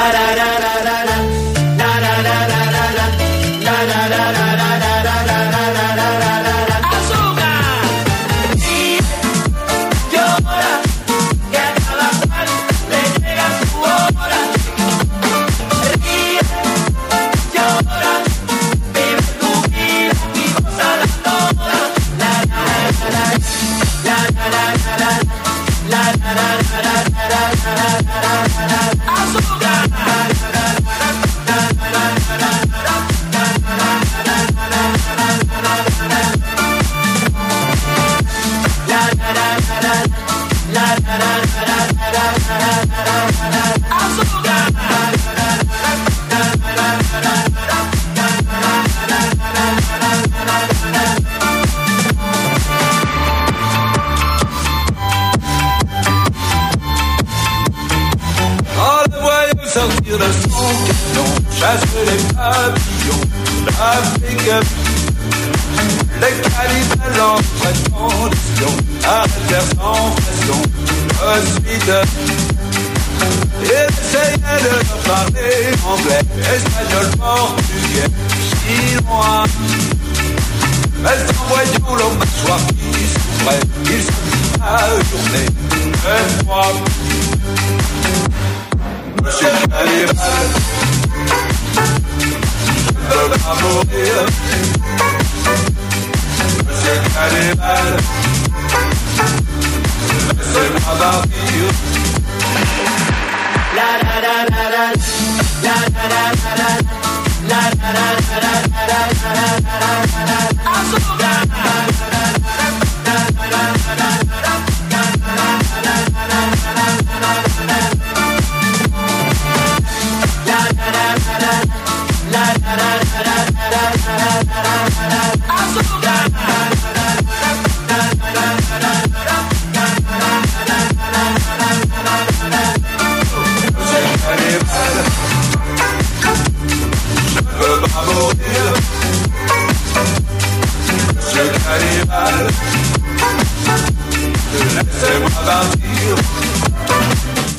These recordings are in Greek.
da da da da.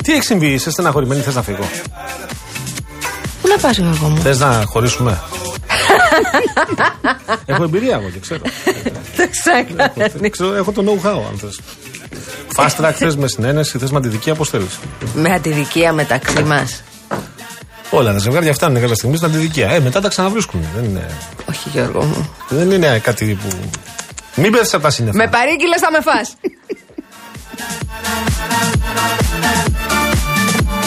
Τι έχει συμβεί, είσαι στεναχωρημένη, θες να φύγω; Πού να πας εγώ μου; Θες να χωρίσουμε; έχω εμπειρία εγώ και ξέρω. Δεν ξέρω. ξέρω έχω το know-how αν θες. Fast track θες με συνένεση, θες με αντιδικία, πώς θέλεις. Με αντιδικία μεταξύ μας. Όλα τα ζευγάρια φτάνουν κάποια στιγμή στην αντιδικία. Ε, μετά τα ξαναβρίσκουν. Δεν είναι, Όχι Γιώργο μου. δεν είναι κάτι που. Μην πέφτεις από τα σύννεφα. Με παρήγγειλες θα με φας.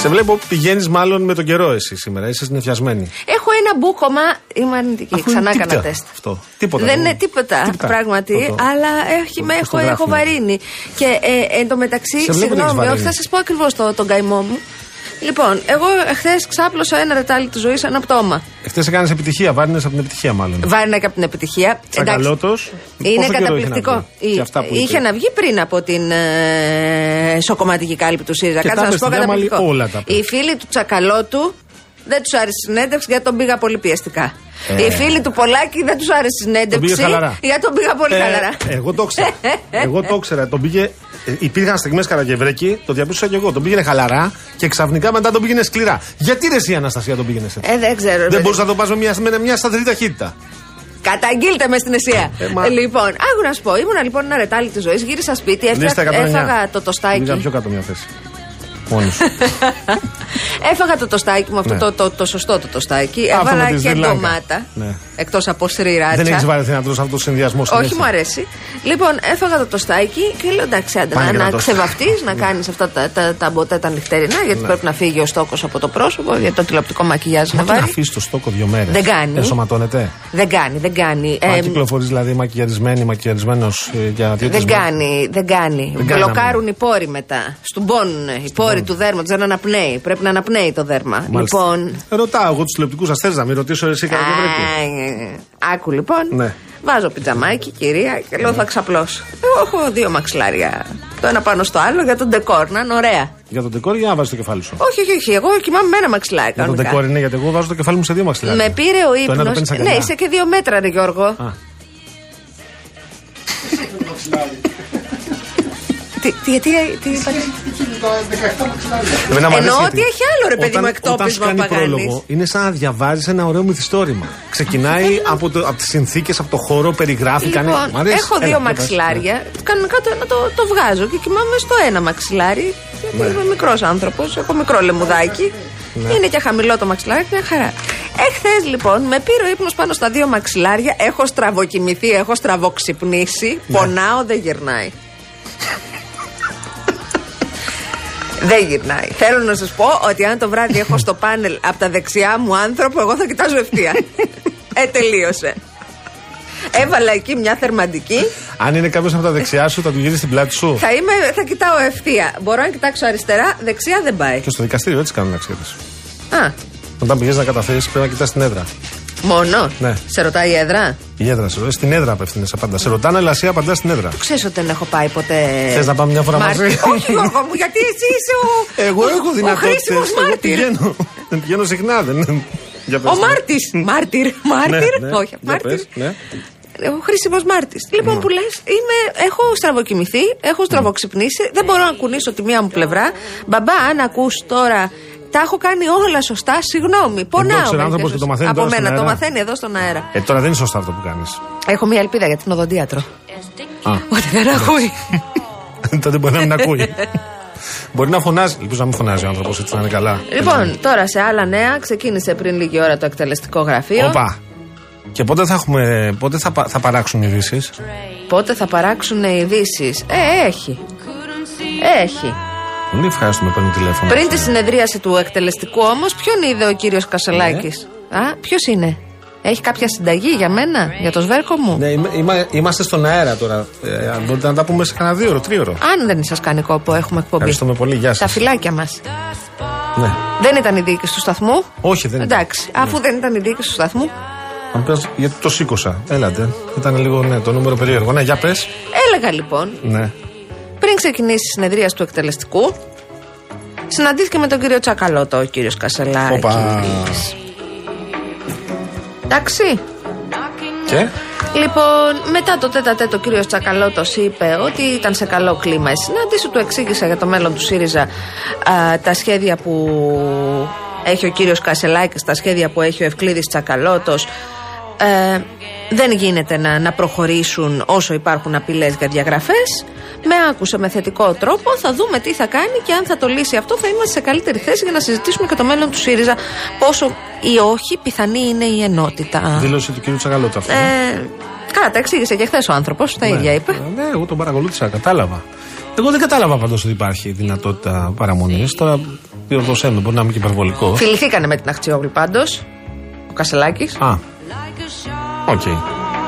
Σε βλέπω πηγαίνεις μάλλον με τον καιρό εσύ σήμερα. Είσαι συνεφιασμένη. Έχω ένα μπούκομα. Είμαι αρνητική. Αφού Ξανά είναι έκανα τίποτα τεστ. Αυτό. Τίποτα. Δεν είναι τίποτα, Τίποτα. πράγματι, Αυτό. αλλά έχει, με, Πώς έχω, το έχω γράφουμε. βαρύνει. Και ε, εν τω μεταξύ, Σε βλέπω να έχεις συγγνώμη, βαρύνει. όχι, θα σας πω ακριβώς το, τον καημό μου. Λοιπόν, εγώ χθες ξάπλωσα ένα ρετάλι της ζωής ένα πτώμα. Χθες έκανες επιτυχία, βάρινες από την επιτυχία μάλλον. Βάρινα και από την επιτυχία. Τσακαλώτο. Είναι καταπληκτικό. Και αυτά που Είχε να βγει πριν από την ε, σοκομματική κάλυψη του ΣΥΡΙΖΑ. Και Κάτσε τα να είπε σου πω στη Δέμαλη καταπληκτικό. όλα τα είπε. Οι φίλοι του Τσακαλώτου δεν τους άρεσε η συνέντευξη γιατί τον πήγα πολύ πιεστικά. Ε. Οι φίλοι του Πολάκη δεν τους άρεσε η συνέντευξη. πήγε χαλαρά. Γιατί τον πήγα πολύ Ε, χαλαρά. Εγώ το ήξερα. εγώ το ήξερα. Τον πήγε. ε, Υπήρχαν στιγμές Καραγευρέκη, το διαπίστωσα και εγώ. Τον πήγαινε χαλαρά και ξαφνικά μετά τον πήγαινε σκληρά. Γιατί ρε εσύ η Αναστασία τον πήγαινε έτσι. Ε, δεν ξέρω. Δεν παιδί. μπορούσε να τον πας με μια, με μια σταθερή ταχύτητα. Καταγγείλτε με στην αισία. Ε, μα- Λοιπόν, άκου να σου πω. Ήμουνα λοιπόν ένα ρετάλι της ζωής. Γύρισα σπίτι, έφτα- Λίστα 109. έφαγα το τοστάκι. Πήγα πιο κάτω μια θέση. Μόνο σου. Έφαγα το τοστάκι μου, αυτό Ναι. το, το, το σωστό το τοστάκι. Αυτό Έβαλα με τη και Σρι Λάγκα. ντομάτα. Ναι. Εκτός από σιράτσα. Δεν έχεις βαρεθεί να τρώσει αυτό το συνδυασμό Όχι, μου αρέσει. Λοιπόν, έφαγα το τοστάκι και λέω εντάξει, άντε Πάνε να, και να να το- ξεβαφτείς, να κάνεις αυτά τα, τα, τα μποτέ τα νυχτερινά, γιατί Ναι. πρέπει να φύγει ο στόκος από το πρόσωπο, γιατί το τηλεοπτικό μακιγιάζ Μα να τι να βάλει. αφήσεις το στόκο δύο μέρες. Δεν κάνει. Ενσωματώνεται. Δεν κάνει, δεν κάνει. Αν Ε, κυκλοφορείς δηλαδή μακιγιαρισμένη, μακιγιαρισμένος για δύο δεν κάνει, δεν κάνει. Δεν κάνει να Μπλοκάρουν μην. οι πόροι μετά. Στουμπώνουν οι πόροι του δέρματος. Δεν αναπνέει. Πρέπει να αναπνέει το δέρμα. Μάλιστα. Λοιπόν. Ρωτάω εγώ τους τηλεοπτικού σα να μην ρωτήσω εσύ κάτι Α, ε, Άκου λοιπόν. Ναι. Βάζω πιτζαμάκι, κυρία, και λέω θα ξαπλώσω. Εγώ έχω δύο μαξιλάρια. Το ένα πάνω στο άλλο για τον ντεκόρ, να είναι ωραία. Για τον ντεκόρ για να βάζεις το κεφάλι σου; Όχι, όχι, όχι. Εγώ κοιμάμαι με ένα μαξιλάρι. Για τον κανονικά. ντεκόρ είναι γιατί εγώ βάζω το κεφάλι μου σε δύο μαξιλάρια. Με πήρε ο Το ένα το ύπνος. παίρνεις Ναι, αγκαλιά. είσαι και δύο μέτρα, ρε Γιώργο. Α. Τι, τι, γιατί, τι είπατε. Εμένα μου αρέσει Εννοώ γιατί ότι έχει άλλο ρε παιδί όταν- μου εκτόπισμα Όταν ο σου κάνει Παγάνης. πρόλογο, είναι σαν να διαβάζει ένα ωραίο μυθιστόρημα. Ξεκινάει από, το, από τις συνθήκες, από το χώρο, περιγράφει. κάνει... Λοιπόν, Μ' αρέσει. έχω Έλα, δύο για πες. μαξιλάρια. Κανονικά το, να το, το βγάζω και κοιμάμαι στο ένα μαξιλάρι. Γιατί Ναι. είμαι μικρός άνθρωπος, έχω μικρό λεμουδάκι. Είναι και χαμηλό το μαξιλάρι, μια χαρά. Εχθές λοιπόν με πήρε ο ύπνος πάνω στα δύο μαξιλάρια. Έχω στραβοκοιμηθεί, έχω στραβοξυπνήσει. Ναι. Πονάω, δεν γυρνάει. Δεν γυρνάει. Θέλω να σας πω ότι αν το βράδυ έχω στο πάνελ από τα δεξιά μου άνθρωπο, εγώ θα κοιτάζω ευθεία. ε, τελείωσε. Έβαλα εκεί μια θερμαντική. Αν είναι κάποιος από τα δεξιά σου, θα του γυρίσει στην πλάτη σου. Θα, είμαι, θα κοιτάω ευθεία. Μπορώ να κοιτάξω αριστερά, δεξιά δεν πάει. Και στο δικαστήριο έτσι κάνουν να ξέρει. Α, Όταν πηγαίνεις να καταθέσει, πρέπει να κοιτάς την έδρα. Μόνο. Ναι. Σε ρωτάει η έδρα; Η έδρα σε ρωτάει, στην έδρα απευθύνεσαι πάντα. Σε ρωτάνε, αλλά εσύ απαντάς στην έδρα. Ξέρεις ότι δεν έχω πάει ποτέ. Θες να πάμε μια φορά Μάρτυρ. μαζί; Όχι, Γιώργο μου, γιατί εσύ είσαι ο. Εγώ ο- έχω Ο δυνατότητες. χρήσιμος Εγώ μάρτυρ. πηγαίνω. πηγαίνω συχνά, δεν Για πες Ο μου. Μάρτης. Μάρτυρ. Μάρτυρ. Ναι, ναι. Όχι, Για μάρτυρ. πες, ναι. Ο χρήσιμος Μάρτη. Λοιπόν, που λες, έχω στραβοκοιμηθεί, έχω στραβοξυπνήσει, δεν μπορώ να κουνήσω τη μία μου πλευρά. Μπαμπά, αν ακούς τώρα, τα έχω κάνει όλα σωστά, συγγνώμη. Πονάω. ξέρω, μερικές άνθρωπος και το φορές. μαθαίνει Από τώρα στον μένα, το αέρα. μαθαίνει εδώ στον αέρα. Ε, τώρα δεν είναι σωστό αυτό που κάνεις. Έχω μία ελπίδα για την οδοντίατρο. Α, Ότι δεν ακούει. τότε μπορεί να μην ακούει. Μπορεί να φωνάζει. Ελπίζω να μην φωνάζει ο άνθρωπος έτσι να είναι καλά. Λοιπόν, τώρα σε άλλα νέα, ξεκίνησε πριν λίγη ώρα το εκτελεστικό γραφείο. Όπα. Και πότε θα, έχουμε, πότε θα, πα- θα παράξουν ειδήσεις; Πότε θα παράξουν ειδήσεις; Ε, έχει. Έχει. Πολύ ευχάριστο με παίρνει τηλέφωνο. Πριν τη συνεδρίαση του εκτελεστικού όμως, ποιον είδε ο κύριος Κασελάκης; Ναι. Α, ποιος είναι; Έχει κάποια συνταγή για μένα, για το σβέρκο μου; Ναι, είμα- είμα- είμαστε στον αέρα τώρα. Ε, αν μπορείτε να τα πούμε σε κανένα δύο ώρο, τρίωρο. Αν δεν σας κάνει κόπο, έχουμε εκπομπή. Ευχαριστούμε πολύ. Γεια Τα σας. φυλάκια μας. Ναι. Δεν ήταν η διοίκηση του σταθμού; Όχι, δεν ήταν. Εντάξει, αφού δεν ήταν η διοίκηση του σταθμού, Αν πες, γιατί το σήκωσα. Έλατε. Ήταν λίγο ναι, το νούμερο περίεργο. Ναι, για πες. έλεγα λοιπόν, Ναι. Πριν ξεκινήσει η συνεδρία του εκτελεστικού, συναντήθηκε με τον κύριο Τσακαλώτο, ο κύριος Κασελάκης. Όπα. Εντάξει. Και; Λοιπόν, μετά το τέτα τέτο, ο κύριος Τσακαλώτος είπε ότι ήταν σε καλό κλίμα η συνάντηση. Του εξήγησε για το μέλλον του ΣΥΡΙΖΑ α, τα σχέδια που έχει ο κύριος Κασελάκης, τα σχέδια που έχει ο Ευκλήδης Τσακαλώτος. Ε, δεν γίνεται να, να προχωρήσουν όσο υπάρχουν απειλές για διαγραφές. Με άκουσε με θετικό τρόπο. Θα δούμε τι θα κάνει και αν θα το λύσει αυτό, θα είμαστε σε καλύτερη θέση για να συζητήσουμε και το μέλλον του ΣΥΡΙΖΑ. Πόσο ή όχι πιθανή είναι η ενότητα. Δήλωση του κ. Τσακαλώτα αυτό. Ε, καλά, τα εξήγησε και χθες ο άνθρωπος, τα ίδια είπε. Ε, Ναι, εγώ τον παρακολούθησα, κατάλαβα. Εγώ δεν κατάλαβα πάντως ότι υπάρχει δυνατότητα παραμονής. Τώρα διορθώσέ με, μπορεί να είμαι και υπερβολικός. Φιληθήκανε με την Αχτσιόγλου πάντως. Ο Κασελάκης. Α. Οκ.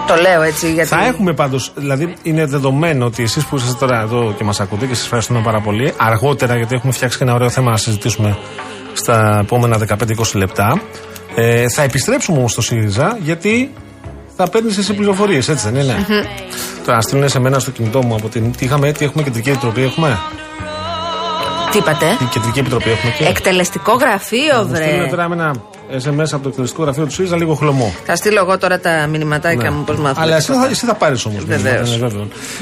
Το λέω έτσι γιατί. Θα έχουμε πάντως, δηλαδή είναι δεδομένο ότι εσείς που είσαστε τώρα εδώ και μας ακούτε και σας ευχαριστούμε πάρα πολύ, αργότερα γιατί έχουμε φτιάξει και ένα ωραίο θέμα να συζητήσουμε στα επόμενα 15-20 λεπτά. Ε, θα επιστρέψουμε όμως στο ΣΥΡΙΖΑ γιατί θα παίρνεις εσύ πληροφορίες, έτσι δεν είναι; Τώρα, να στείλουν σε μένα στο κινητό μου από την. Τι είχαμε, τι έχουμε, κεντρική επιτροπή έχουμε; Τι είπατε; Τι κεντρική επιτροπή έχουμε και. Εκτελεστικό γραφείο, Μου στείλουν βρε. τώρα με ένα SMS από το εκτελεστικό γραφείο του ΣΥΡΙΖΑ λίγο χλωμό. Θα στείλω εγώ τώρα τα μηνυματάκια μου, πώς μάθω. Αλλά εσύ θα, εσύ θα πάρεις όμως. Βεβαίως.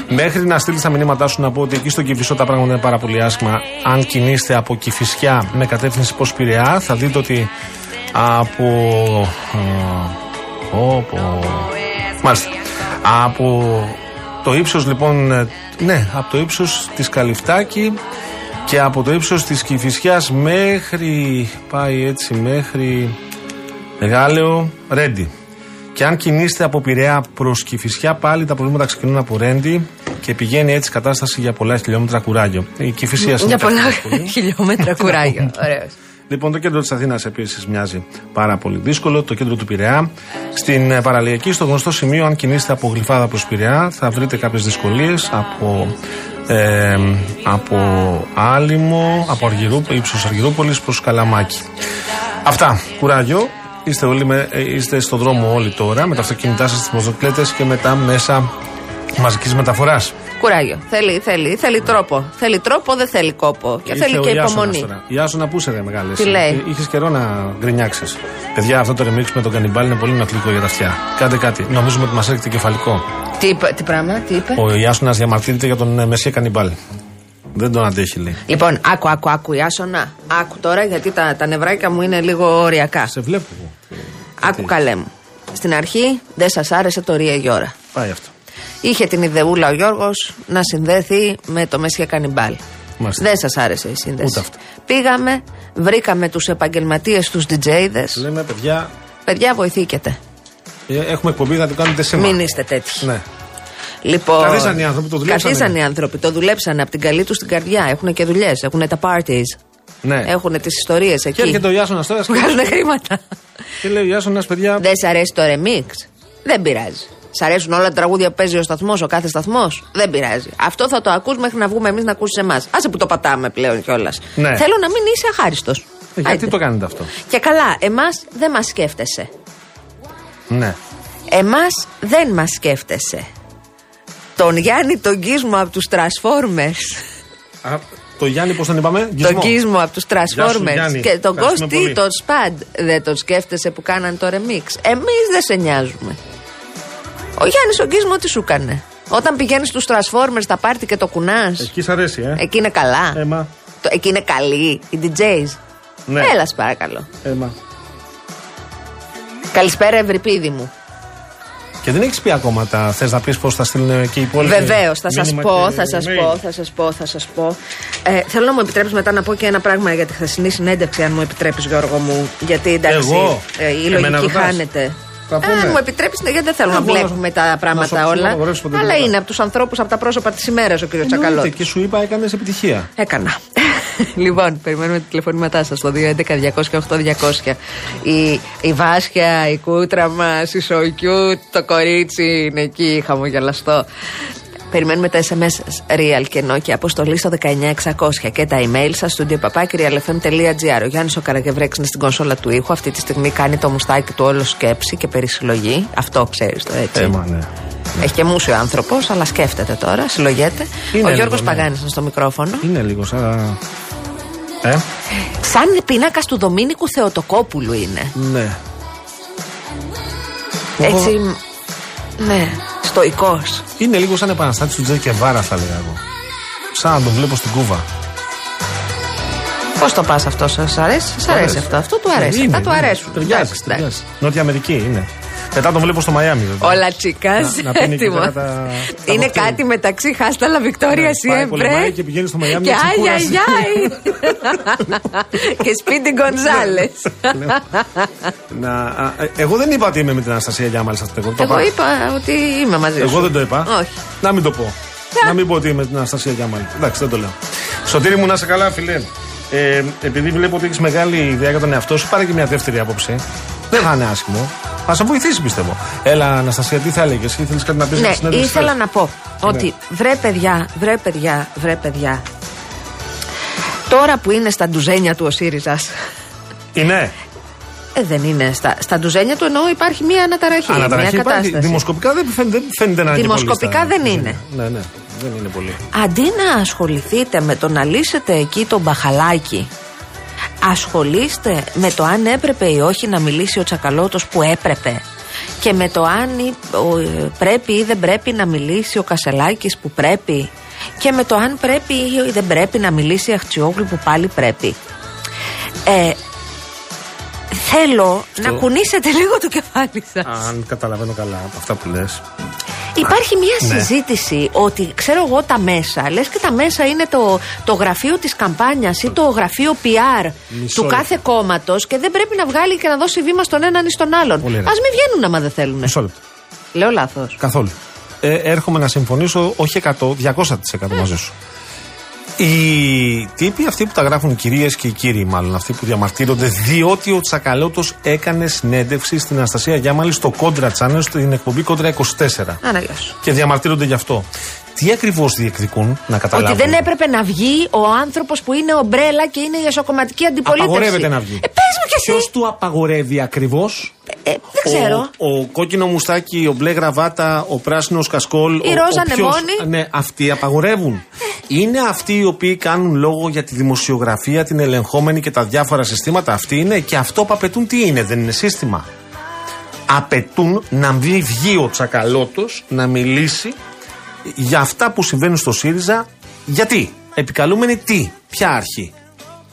Μέχρι να στείλεις τα μηνύματά σου να πω ότι εκεί στο Κυφισό τα πράγματα είναι πάρα πολύ άσχημα. Αν κινείστε από Κυφισιά με κατεύθυνση προς Πειραιά, θα δείτε ότι από. α, πω, πω. Μάλιστα. Από το ύψος λοιπόν. ε, Ναι, από το ύψος της Καλυφτάκη και από το ύψος της Κηφισιάς μέχρι πάει έτσι μέχρι Γάλεο Ρέντι και αν κινείστε από Πειραιά προς Κηφισιά πάλι τα προβλήματα ξεκινούν από Ρέντι και πηγαίνει έτσι η κατάσταση για πολλά χιλιόμετρα κουράγιο η Κηφισία Για πολλά χιλιόμετρα κουράγιο. Ωραίος. Λοιπόν, το κέντρο της Αθήνας επίσης μοιάζει πάρα πολύ δύσκολο. Το κέντρο του Πειραιά. Στην ε, παραλιακή, στο γνωστό σημείο, αν κινείστε από γλυφάδα προς Πειραιά, θα βρείτε κάποιες δυσκολίες από, ε, από Άλυμο, από Αργυρού, ύψος Αργυρούπολης προς Καλαμάκι. Αυτά. Κουράγιο. Είστε, όλοι με, ε, είστε στο δρόμο όλοι τώρα με τα αυτοκίνητά σας, τις μοζοκλέτες και με τα μέσα μαζικής μεταφοράς. Κουράγιο. Θέλει, θέλει, θέλει τρόπο. Θέλει τρόπο, δεν θέλει κόπο. Και Ήρθε θέλει ο και Ιάσονας υπομονή. τώρα. Ιάσονα, πού σε ρε μεγάλε. Τι λέει; Είχες καιρό να γκρινιάξεις. Παιδιά, αυτό το remix με τον κανιμπάλ είναι πολύ νοχλικό για τα αυτιά. Κάντε κάτι. Νομίζουμε ότι μας έρχεται κεφαλικό. Τι, είπε- τι πράγμα, τι είπε; Ο Ιάσονας διαμαρτύρεται για τον ε, Μεσία Κανιμπάλ. Δεν τον αντέχει, λέει. Λοιπόν, άκου, άκου, άκου, Ιάσονα. Άκου τώρα, γιατί τα, τα νευράκια μου είναι λίγο ωριακά. Σε βλέπω εγώ. Άκου καλέ μου. Στην αρχή δεν σας άρεσε το Ρία Γιώρα. Πάει αυτό. Είχε την ιδεούλα ο Γιώργος να συνδέθει με το Μεσία Κανιμπάλ. Μάλιστα. Δεν σας άρεσε η σύνδεση. Ούτε αυτό. Πήγαμε, βρήκαμε τους επαγγελματίες, τους DJ'δε. Λέμε, παιδιά, Παιδιά, βοηθήκετε. ε, έχουμε εκπομπή, θα το κάνετε σήμερα. Μην είστε τέτοιοι. Ναι. Λοιπόν, Καθίσαν οι άνθρωποι, το δουλέψανε. Καθίσαν οι άνθρωποι, το δουλέψανε από την καλή τους την καρδιά. Έχουν και δουλειές, έχουν τα parties. ναι. Έχουν τις ιστορίες Και εκεί. έρχεται ο Ιάσονας τώρα Που βγάζουν χρήματα. και λέει: Ο Ιάσονας, παιδιά; Δεν σ' αρέσει το remix; Δεν πειράζει. Σ' αρέσουν όλα τα τραγούδια που παίζει ο σταθμός, ο κάθε σταθμός; Δεν πειράζει. Αυτό θα το ακούς μέχρι να βγούμε εμείς να ακούσεις εμάς. Άσε που το πατάμε πλέον κιόλας. Ναι. Θέλω να μην είσαι αχάριστος. Ε, γιατί το κάνετε αυτό; Και καλά, εμάς δεν μας σκέφτεσαι. Ναι. Εμάς δεν μας σκέφτεσαι. Τον Γιάννη τον Γκίσμο από τους Transformers. Α, το Γιάννη, πώς τον είπαμε, Τον Γκισμό. Γκίσμο από τους Γεια σου, Transformers. Γιάννη. Και τον Ευχαριστούμε Κώστη, πολύ. τον Σπαντ. Δεν τον σκέφτεσαι που κάνανε το remix. Εμείς δεν σε νοιάζουμε. Ο Γιάννης ο Γκίσμο τι σου έκανε. Όταν πηγαίνεις στους Transformers, τα πάρτι και το κουνάς. Εκεί σ' αρέσει, ε. Εκεί είναι καλά. Έμα. Το- Εκεί είναι καλοί οι DJs. Ναι. Έλα, σ' παρακαλώ. Έμα. Καλησπέρα, Ευρυπίδη μου. Και δεν έχεις πει ακόμα τα. Θες να πεις πώς θα στείλουν και οι υπόλοιποι. Βεβαίως, θα σας μήνυμα πω, και θα σας email. πω, θα σας πω, θα σας πω. Ε, θέλω να μου επιτρέψεις μετά να πω και ένα πράγμα για τη χθεσινή συνέντευξη, αν μου επιτρέπεις, Γιώργο μου. Γιατί εντάξει, Εγώ; ε, η Εμένα λογική ρωτάς; χάνεται. Θα Ε, πούμε. αν μου επιτρέπεις, γιατί δεν θέλω Εγώ να να- βλέπουμε τα να σου- πράγματα να όλα. απαγορεύσω ποτέ Αλλά τίποτα. είναι από τους ανθρώπους, από τα πρόσωπα της ημέρας ο κ. Εννοείται, Τσακαλώτο. Και σου είπα, έκανες επιτυχία. Έκανα. λοιπόν, περιμένουμε τη τηλεφωνήματά σας στο 211-200-8200. Η, η Βάσια, η κούτρα μα, η Σοκιού, το κορίτσι είναι εκεί, χαμογελαστό. Περιμένουμε τα SMS σας, Real και Nokia, αποστολή στο 19600 και τα email σας, στο realfm.gr. Ο Γιάννης ο Καραγευρέξ είναι στην κονσόλα του ήχου. Αυτή τη στιγμή κάνει το μουστάκι του όλο σκέψη και περισυλλογή. Αυτό ξέρεις το έτσι. Έμα, ναι. Έχει και μουσιο άνθρωπος, αλλά σκέφτεται τώρα, συλλογέται. Είναι ο Γιώργος λίγο, ναι. Παγάνης είναι στο μικρόφωνο. Είναι λίγο σαν. Ε, Σαν πίνακας του Δομήνικου Θεοτοκόπουλου είναι. ναι. Έτσι. Ναι, στοικό. Είναι λίγο σαν επαναστάτης του Τζέκ Κεβάρα, θα λέγα εγώ. Σαν να τον βλέπω στην κούβα. Πώς το πας αυτό, σας αρέσει, σας αρέσει αυτό. Αυτό του αρέσει. Είναι, Αυτά του είναι. αρέσουν. Ταιριάζει, Εντάξει, εντάξει. ταιριάζει. Νότια Αμερική είναι. Μετά τον βλέπω στο Μαϊάμι, βέβαια. Όλα τσικά, Να- να πίνει εκεί έτοιμο. πέρα τα- τα Είναι κοκτέιλ. κάτι μεταξύ Χάσταλα Βικτόρια Ναι, πάει, πολεμάει Σιέμπρε και πηγαίνει στο Μαϊάμι και να Άγια ξεκούρασε. Γιάι και Σπίτι Γκονζάλες. Να, α, ε, εγώ δεν είπα ότι είμαι με την Αναστασία Γιάμαλης σε αυτό το Εγώ είπα ότι είμαι μαζί σου. Εγώ δεν το είπα. Όχι. Να μην το πω. Να μην πω ότι είμαι με την Αναστασία Γιάμαλη. Εντάξει, δεν το λέω. Σωτήρι μου, να σε καλά, φιλέ. Ε, επειδή βλέπω ότι έχεις μεγάλη ιδέα για τον εαυτό σου, πάρε και μια δεύτερη άποψη. Δεν θα είναι άσχημο. Θα σε βοηθήσει, πιστεύω. Έλα, Αναστασία, τι θα έλεγες, ή θέλεις κάτι να πεις Ναι, ήθελα να πω ότι βρε παιδιά, βρε παιδιά, βρε παιδιά. Τώρα που είναι στα ντουζένια του ο ΣΥΡΙΖΑ. Είναι; Ε, δεν είναι. Στα, στα ντουζένια του εννοώ υπάρχει μια αναταραχή. Αναταραχή μια υπάρχει. κατάσταση. Δημοσκοπικά δεν φαίνεται, δεν φαίνεται να είναι και πολύ Δημοσκοπικά στα- δεν είναι. Ναι, ναι, δεν είναι πολύ. Αντί να ασχοληθείτε με το να λύσετε εκεί τον μπαχαλάκι, ασχολείστε με το αν έπρεπε ή όχι να μιλήσει ο Τσακαλώτος που έπρεπε και με το αν ή- ο- ε, πρέπει ή δεν πρέπει να μιλήσει ο Κασελάκης που πρέπει και με το αν πρέπει ή δεν πρέπει να μιλήσει η Αχτσιόγλου που πάλι πρέπει. Ε, θέλω να κουνήσετε λίγο το κεφάλι σας. Αν καταλαβαίνω καλά από αυτά που λες. Υπάρχει μια ναι. συζήτηση ότι ξέρω εγώ τα μέσα, λες και τα μέσα είναι το, το γραφείο της καμπάνιας ή το γραφείο PR Μισό του λεπτό. κάθε κόμματος και δεν πρέπει να βγάλει και να δώσει βήμα στον έναν ή στον άλλον. Πολύ ωραία. Ας μην βγαίνουν άμα δεν θέλουν. Μισό λεπτό. Λέω λάθος. Καθόλου. Ε, έρχομαι να συμφωνήσω όχι 100, 200% μαζί σου. Οι τύποι αυτοί που τα γράφουν οι κυρίες και οι κύριοι, μάλλον αυτοί που διαμαρτύρονται, διότι ο Τσακαλώτος έκανε συνέντευξη στην Αναστασία Γιάμαλη στο Contra Channel, στην εκπομπή Contra 24. Αναγκάσου. Και διαμαρτύρονται γι' αυτό. Τι ακριβώς διεκδικούν, να καταλάβουν. Ότι δεν έπρεπε να βγει ο άνθρωπος που είναι ομπρέλα και είναι η εσωκομματική αντιπολίτευση. Απαγορεύεται να βγει. Ε, πες μου κι Ποιος εσύ. του απαγορεύει ακριβώς; Ε, δεν ξέρω. Ο, ο κόκκινο μουστάκι, ο μπλε γραβάτα, ο πράσινος κασκόλ. Η ο, ρόζα ο ποιος- νεμόνι. Ναι, αυτοί απαγορεύουν. Είναι αυτοί οι οποίοι κάνουν λόγο για τη δημοσιογραφία, την ελεγχόμενη και τα διάφορα συστήματα. Αυτοί είναι και αυτό που απαιτούν τι είναι, δεν είναι σύστημα. Απαιτούν να βγει, βγει ο Τσακαλώτος να μιλήσει για αυτά που συμβαίνουν στο ΣΥΡΙΖΑ. Γιατί; Επικαλούμενη τι, ποια αρχή;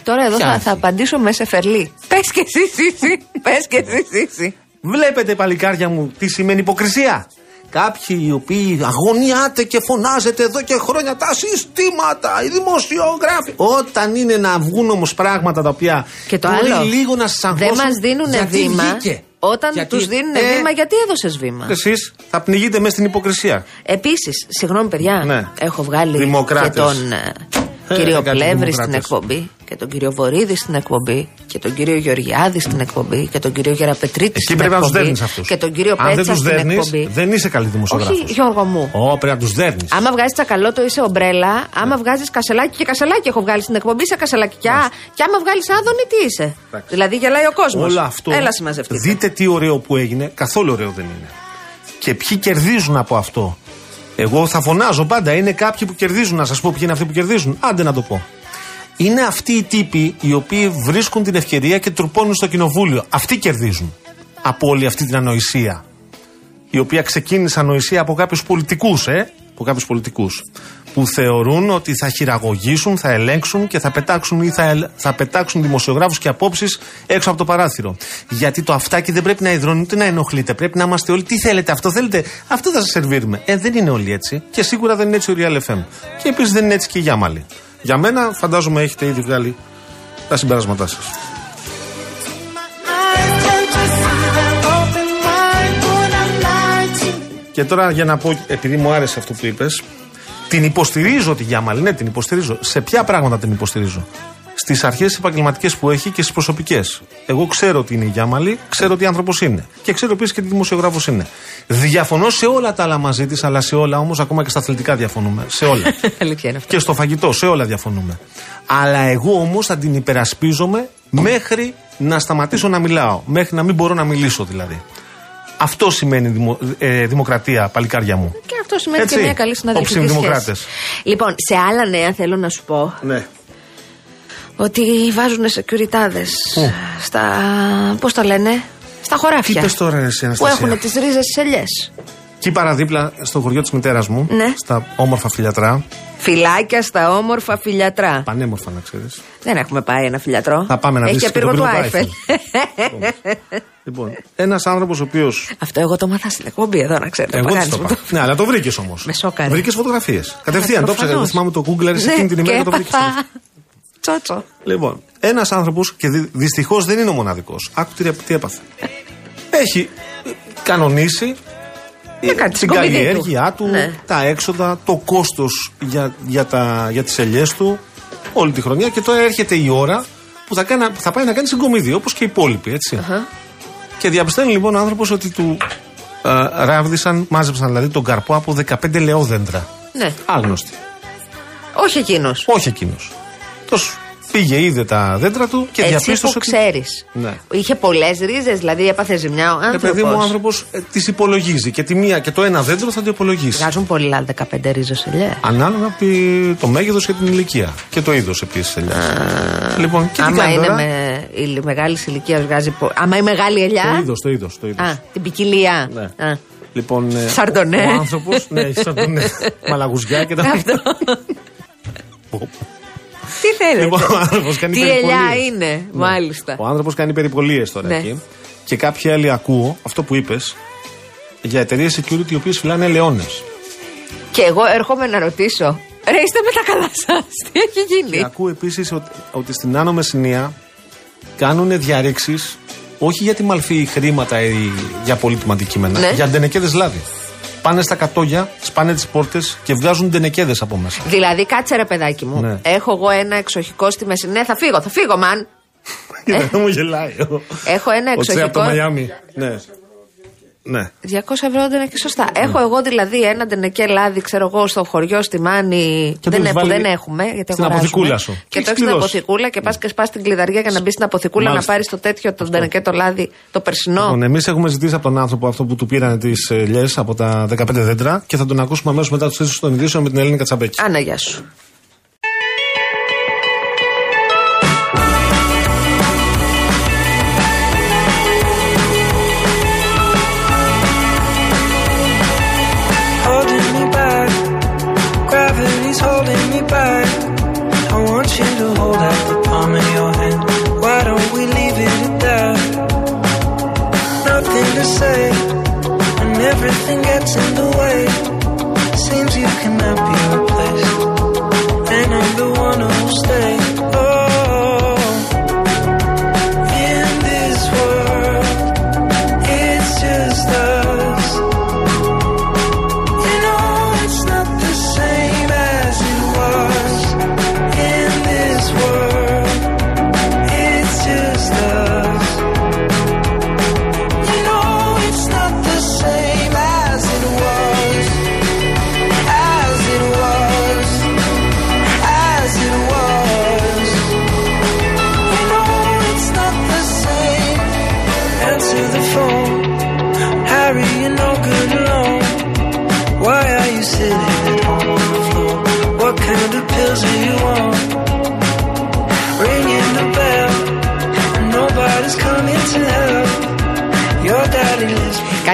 Τώρα εδώ Ποια θα, αρχή; θα απαντήσω με σε φερλί. Πες και εσύ, εσύ. Πες και εσύ, εσύ. Βλέπετε παλικάρια μου τι σημαίνει υποκρισία; Κάποιοι οι οποίοι αγωνιάτε και φωνάζετε εδώ και χρόνια τα συστήματα, οι δημοσιογράφοι. Όταν είναι να βγουν όμως πράγματα τα οποία Και το μπορεί άλλο. λίγο να σας Δεν μας δίνουν γιατί βήμα. βγήκε; Όταν Γιατί, τους δίνουν ε, βήμα, γιατί έδωσες βήμα; Εσείς θα πνιγείτε μέσα στην υποκρισία. Επίσης, συγγνώμη παιδιά, Ναι. έχω βγάλει Δημοκράτες. και τον ε, Ε, κύριο κάτι Πλεύρη στην δημοκράτες. εκπομπή και τον κύριο Βορύδη στην εκπομπή και τον κύριο Γεωργιάδη στην εκπομπή και τον κύριο Γεραπετρίτη Εκεί στην πρέπει να τους εκπομπή δέρνεις αυτούς. και τον κύριο Αν δεν Πέτσα τους στην δέρνεις, εκπομπή. δεν είσαι καλή δημοσιογράφος. Όχι, Γιώργο μου. Ω, πρέπει να τους δέρνεις. Άμα βγάζεις τσακαλώτο είσαι ομπρέλα, άμα βγάζεις κασελάκι και κασελάκι έχω βγάλει στην εκπομπή, είσαι κασελάκι. Και, α- και άμα βγάλεις άδωνη, τι είσαι. Εντάξει. Δηλαδή γελάει ο κόσμος. Όλο αυτό. Έλα συμμαζευτείτε. Δείτε τι ωραίο που έγινε. Καθόλου ωραίο δεν είναι. Και ποιοι κερδίζουν από αυτό. Εγώ θα φωνάζω πάντα. Είναι κάποιοι που κερδίζουν. Να σας πω ποιοι είναι αυτοί που κερδίζουν. Άντε να το πω. Είναι αυτοί οι τύποι οι οποίοι βρίσκουν την ευκαιρία και τρουπώνουν στο κοινοβούλιο. Αυτοί κερδίζουν από όλη αυτή την ανοησία. Η οποία ξεκίνησε ανοησία από κάποιους πολιτικούς, ε. Από κάποιους πολιτικούς. Που θεωρούν ότι θα χειραγωγήσουν, θα ελέγξουν και θα πετάξουν ή θα, ελ- θα πετάξουν δημοσιογράφους και απόψεις έξω από το παράθυρο. Γιατί το αυτάκι δεν πρέπει να υδρώνει ούτε να ενοχλείται. Πρέπει να είμαστε όλοι. Τι θέλετε, αυτό θέλετε, αυτό θα σας σερβίρουμε. Ε, δεν είναι όλοι έτσι. Και σίγουρα δεν είναι έτσι ο Real FM. Και επίσης δεν είναι έτσι και η Γιάμαλη. Για μένα, φαντάζομαι έχετε ήδη βγάλει τα συμπεράσματά σας. Και τώρα για να πω, επειδή μου άρεσε αυτό που είπες, την υποστηρίζω τη Γιάμαλη. Ναι, την υποστηρίζω. Σε ποια πράγματα την υποστηρίζω; Στις αρχές επαγγελματικές που έχει και στις προσωπικές. Εγώ ξέρω ότι είναι η Γιάμαλη, ξέρω τι άνθρωπος είναι. Και ξέρω επίσης και τι δημοσιογράφος είναι. Διαφωνώ σε όλα τα άλλα μαζί της, αλλά σε όλα όμως, ακόμα και στα αθλητικά διαφωνούμε. Σε όλα. Αλήθεια είναι αυτό. και στο φαγητό, σε όλα διαφωνούμε. Αλλά εγώ όμως θα την υπερασπίζομαι μέχρι να σταματήσω να μιλάω. Μέχρι να μην μπορώ να μιλήσω δηλαδή. Αυτό σημαίνει δημο- ε, δημοκρατία, παλικάρια μου. Και αυτό σημαίνει Έτσι, και μια καλή συναδελφική σχέσης. οψιμδημοκράτες. Λοιπόν, σε άλλα νέα θέλω να σου πω Ναι. ότι βάζουν σεκιουριτάδες Πού; στα. Πώς τα λένε, στα Τι χωράφια. πες τώρα, εσύ, που Αναστασία; έχουν τις ρίζες στις ελιές. Εκεί παραδίπλα στο χωριό της μητέρας μου, Ναι. στα όμορφα φιλιατρά, Φυλάκια στα όμορφα φιλιατρά. πανέμορφα να ξέρεις. Δεν έχουμε πάει ένα φιλιατρό. Θα πάμε να Έχει δεις και και τον πύργο του πύργο του Άιφελ. λοιπόν, ένας άνθρωπος ο οποίο. Αυτό εγώ το μάθα στην εκπομπή εδώ, να ξέρετε. Εγώ Παγάνης τη το μου πάω. Ναι, αλλά το βρήκες όμως. Με σόκαρε. Βρήκες φωτογραφίες. Κατευθείαν το ψάχνει. προφανώς. Δεν θυμάμαι το Google, εσύ Ναι, εκείνη την ημέρα και και το βρήκε. έπαθα Τσότσο. Λοιπόν, ένας άνθρωπος και δυστυχώς δεν είναι ο μοναδικός. Άκου τι, τι έπαθε. Έχει ε, κανονίσει ε, Να κάνει την την κομιδή καλλιέργειά του. του, Ναι. τα έξοδα, το κόστος για, για, τα, για τις ελιές του όλη τη χρονιά και τώρα έρχεται η ώρα που θα, κάνει, που θα πάει να κάνει συγκομιδή όπως και οι υπόλοιποι, έτσι. Και διαπιστώνει λοιπόν ο άνθρωπος ότι του ε, ράβδισαν, μάζεψαν δηλαδή τον καρπό από 15 λεόδεντρα. Ναι. Άγνωστοι. Όχι εκείνος. Όχι εκείνος. Τόσο πήγε, είδε τα δέντρα του και Έτσι διαπίστωσε. που ότι- ξέρεις. Ναι. Είχε πολλές ρίζες, δηλαδή έπαθε ζημιά ο Ε, παιδί μου, ο άνθρωπος. άνθρωπος ε, τις υπολογίζει. Και τη μία και το ένα δέντρο θα το υπολογίσει. Βγάζουν πολλά 15 ρίζες ελιέ. Ανάλογα από τη- το μέγεθος και την ηλικία. Και το είδος επίσης ελιά. Λοιπόν, και τι Άμα κάνει είναι τώρα. με η μεγάλης ηλικίας, βγάζει. πο- Άμα η μεγάλη Το ελιά. είδος, το είδος. Το είδος. Α, την ποικιλία. Ναι. Α. Λοιπόν, ε, Σαρντονέ. Ο άνθρωπος. ναι, έχει σαρντονέ. Μαλαγουζιά και τα Αυτό. Τι θέλετε; Λοιπόν, ο άνθρωπος κάνει Τι περιπολίες. ελιά είναι, μάλιστα. Ο άνθρωπος κάνει περιπολίες τώρα Ναι. εκεί. Και κάποιοι άλλοι ακούω αυτό που είπες για εταιρείες security οι οποίες φυλάνε ελαιώνες. Και εγώ έρχομαι να ρωτήσω. Ρε, είστε με τα καλά σας. Τι έχει Και γίνει. ακούω επίσης ότι, ότι στην Άνω Μεσσηνία κάνουν διαρρήξεις όχι για τη μαλφή χρήματα ή για πολύτιμα αντικείμενα, Ναι. για ντενεκέδες λάδι. Πάνε στα κατόγια, σπάνε τις πόρτες και βγάζουν ντενεκέδες από μέσα. Δηλαδή, κάτσε ρε παιδάκι μου. Ναι. Έχω εγώ ένα εξοχικό στη μέση. Ναι, θα φύγω, θα φύγω, μαν. Και δεν μου γελάει. Έχω ένα Ο Τσέ από το εξοχικό. Μαϊάμι. Ναι. Ναι. 200 ευρώ δεν είναι και σωστά. Έχω εγώ δηλαδή ένα ντενεκέ λάδι, ξέρω εγώ, στο χωριό, στη Μάνη. Και το δεν, έχεις που βάλει δεν έχουμε. Γιατί στην αγοράζουμε. αποθηκούλα σου. Και Και το έχεις έχει στην πληρώσει. αποθηκούλα και πας και σπάς την κλειδαριά για να μπεις στην αποθηκούλα να Μάλιστα. πάρεις το τέτοιο, το ντενεκέ το λάδι, το περσινό. Λοιπόν, εμείς έχουμε ζητήσει από τον άνθρωπο αυτό που του πήραν τις ελιέ από τα 15 δέντρα και θα τον ακούσουμε αμέσως μετά τους θέσει των ειδήσεων με την Ελένη Κατσαμπέκη. Άνα, γεια σου. touching the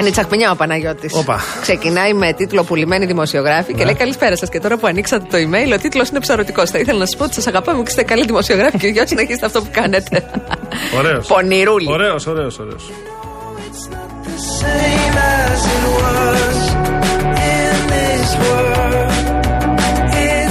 Κάνει τσακμινιά ο Παναγιώτης. Όπα. Ξεκινάει με τίτλο Πουλημένη δημοσιογράφη και λέει Καλησπέρα σας. Και τώρα που ανοίξατε το email, ο τίτλος είναι ψαρωτικός. Θα ήθελα να σας πω ότι σας αγαπάμε και είστε καλοί δημοσιογράφοι και για συνεχίσετε αυτό που κάνετε. Ωραίος. Πονηρούλη. Ωραίος, ωραίος, ωραίος. the same as it was in this world.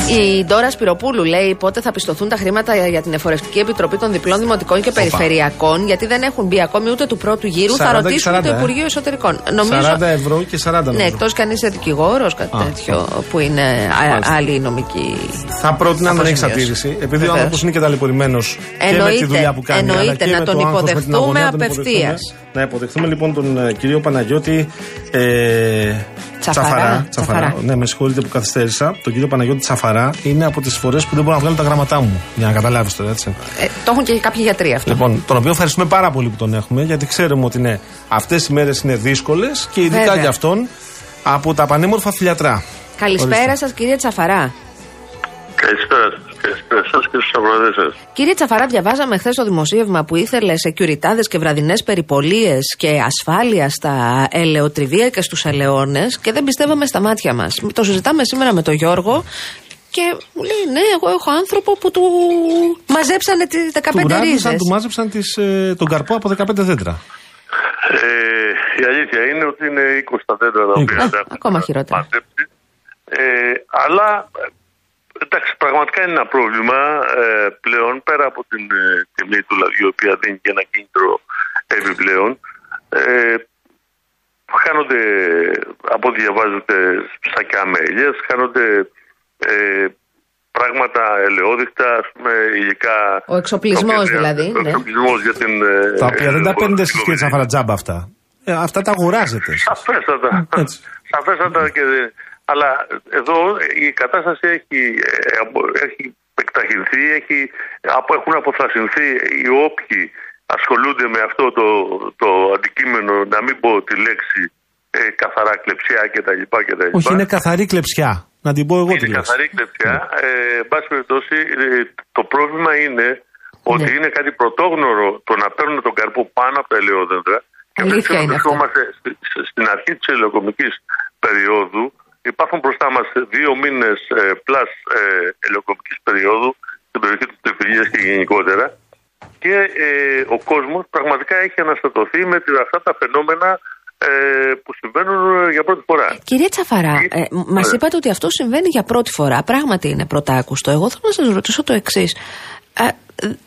It's Η Ντόρα Σπυροπούλου λέει πότε θα πιστοθούν τα χρήματα για την Εφορευτική Επιτροπή των Διπλών Δημοτικών και Περιφερειακών, γιατί δεν έχουν μπει ακόμη ούτε του πρώτου γύρου. 40 Θα και ρωτήσουν 40, το ε. Υπουργείο Εσωτερικών. Νομίζω. 40 ευρώ και 40 Ναι, νομίζω. εκτός κι αν είσαι δικηγόρος, κάτι Α, τέτοιο, που είναι α- Μάλιστα. άλλη νομική. Θα πρότεινα να έχεις Αποζημίωση. αντίρρηση. Επειδή ο Βεβαίως. άνθρωπος είναι και ταλαιπωρημένος και με τη Εννοείται, δουλειά που κάνει. αλλά εννοείται, και να με τον το άγχος, με την υποδεχτούμε αγωνία, τον απευθείας. υποδεχτούμε. Να υποδεχτούμε λοιπόν τον ε, κύριο Παναγιώτη ε, Τσαφαρά, Τσαφαρά. Ναι, με συγχωρείτε που καθυστέρησα. Τον κύριο Παναγιώτη Τσαφαρά είναι από τις φορές που δεν μπορώ να βγάλω τα γραμματά μου. Για να καταλάβεις τώρα, έτσι. Ε, το έχουν και κάποιοι γιατροί αυτό. Λοιπόν, τον οποίο ευχαριστούμε πάρα πολύ που τον έχουμε, γιατί ξέρουμε ότι είναι, αυτές οι μέρες είναι δύσκολες και ειδικά Βέβαια. για αυτόν από τα πανέμορφα φιλιατρά. Καλησπέρα Ορίστε. σας, κύριε Τσαφαρά. Καλησπέρα σας. Καλησπέρα σας και στους αγροτές σας. Κύριε Τσαφαρά, διαβάζαμε χθες το δημοσίευμα που ήθελε securityάδε και βραδινές περιπολίες και ασφάλεια στα ελαιοτριβία και στους ελαιώνες και δεν πιστεύαμε στα μάτια μας. Το συζητάμε σήμερα με τον Γιώργο και μου λέει: Ναι, εγώ έχω άνθρωπο που του μαζέψανε τι 15 Του ρίζες. γράφησαν, του μάζεψαν τις, ε, τον καρπό από 15 δέντρα. Ε, η αλήθεια είναι ότι είναι 20 τα δέντρα τα οποία Α, τα έχουν ακόμα χειρότερα. μαζέψει. Ε, αλλά ε, εντάξει, πραγματικά είναι ένα πρόβλημα ε, πλέον πέρα από την ε, τιμή του λαδιού, η οποία δίνει και ένα κίνητρο επιπλέον. Ε, χάνονται, από ό,τι διαβάζετε, σακιά με ελιές, χάνονται ε, πράγματα ελαιόδικτα, ας πούμε, υλικά... Ο εξοπλισμός τα οποία- δηλαδή, Ο ναι. εξοπλισμός για την... ε, τα οποία δεν τα ε, παίρνετε εσείς κύριε χορηγούμενη. Τσαφαρατζάμπα αυτά. Ε, αυτά τα αγοράζετε εσείς. Σαφέστατα. Έτσι. Σαφέστατα και δεν- Αλλά εδώ η κατάσταση έχει, ε, απο- έχει εκταχυνθεί, έχει, απο- έχουν αποθρασινθεί οι όποιοι ασχολούνται με αυτό το, το αντικείμενο, να μην πω τη λέξη ε, καθαρά κλεψιά κτλ. κτλ. Όχι, είναι καθαρή κλεψιά. Να την πω εγώ τη Είναι λέξη. καθαρή κλεψιά. Ε, εν πάση περιπτώσει, ε, το πρόβλημα είναι ότι Ναι. είναι κάτι πρωτόγνωρο το να παίρνουν τον καρπό πάνω από τα ελαιόδεντρα. Και Αλήθεια βρίσκομαι- είναι αυτό. βρισκόμαστε στη- στη- στην αρχή της ελαιοκομικής περίοδου. Υπάρχουν μπροστά μας δύο μήνες πλάς ε, ελαιοκομική περίοδου στην περιοχή της Τριφυλία και γενικότερα. Και ε, ο κόσμος πραγματικά έχει αναστατωθεί με τη- αυτά τα φαινόμενα ε, που συμβαίνουν ε, για πρώτη φορά. Κύριε Τσαφαρά, ε, μας Ναι. είπατε ότι αυτό συμβαίνει για πρώτη φορά. Πράγματι είναι πρωτάκουστο. Εγώ θέλω να σας ρωτήσω το εξής. Ε,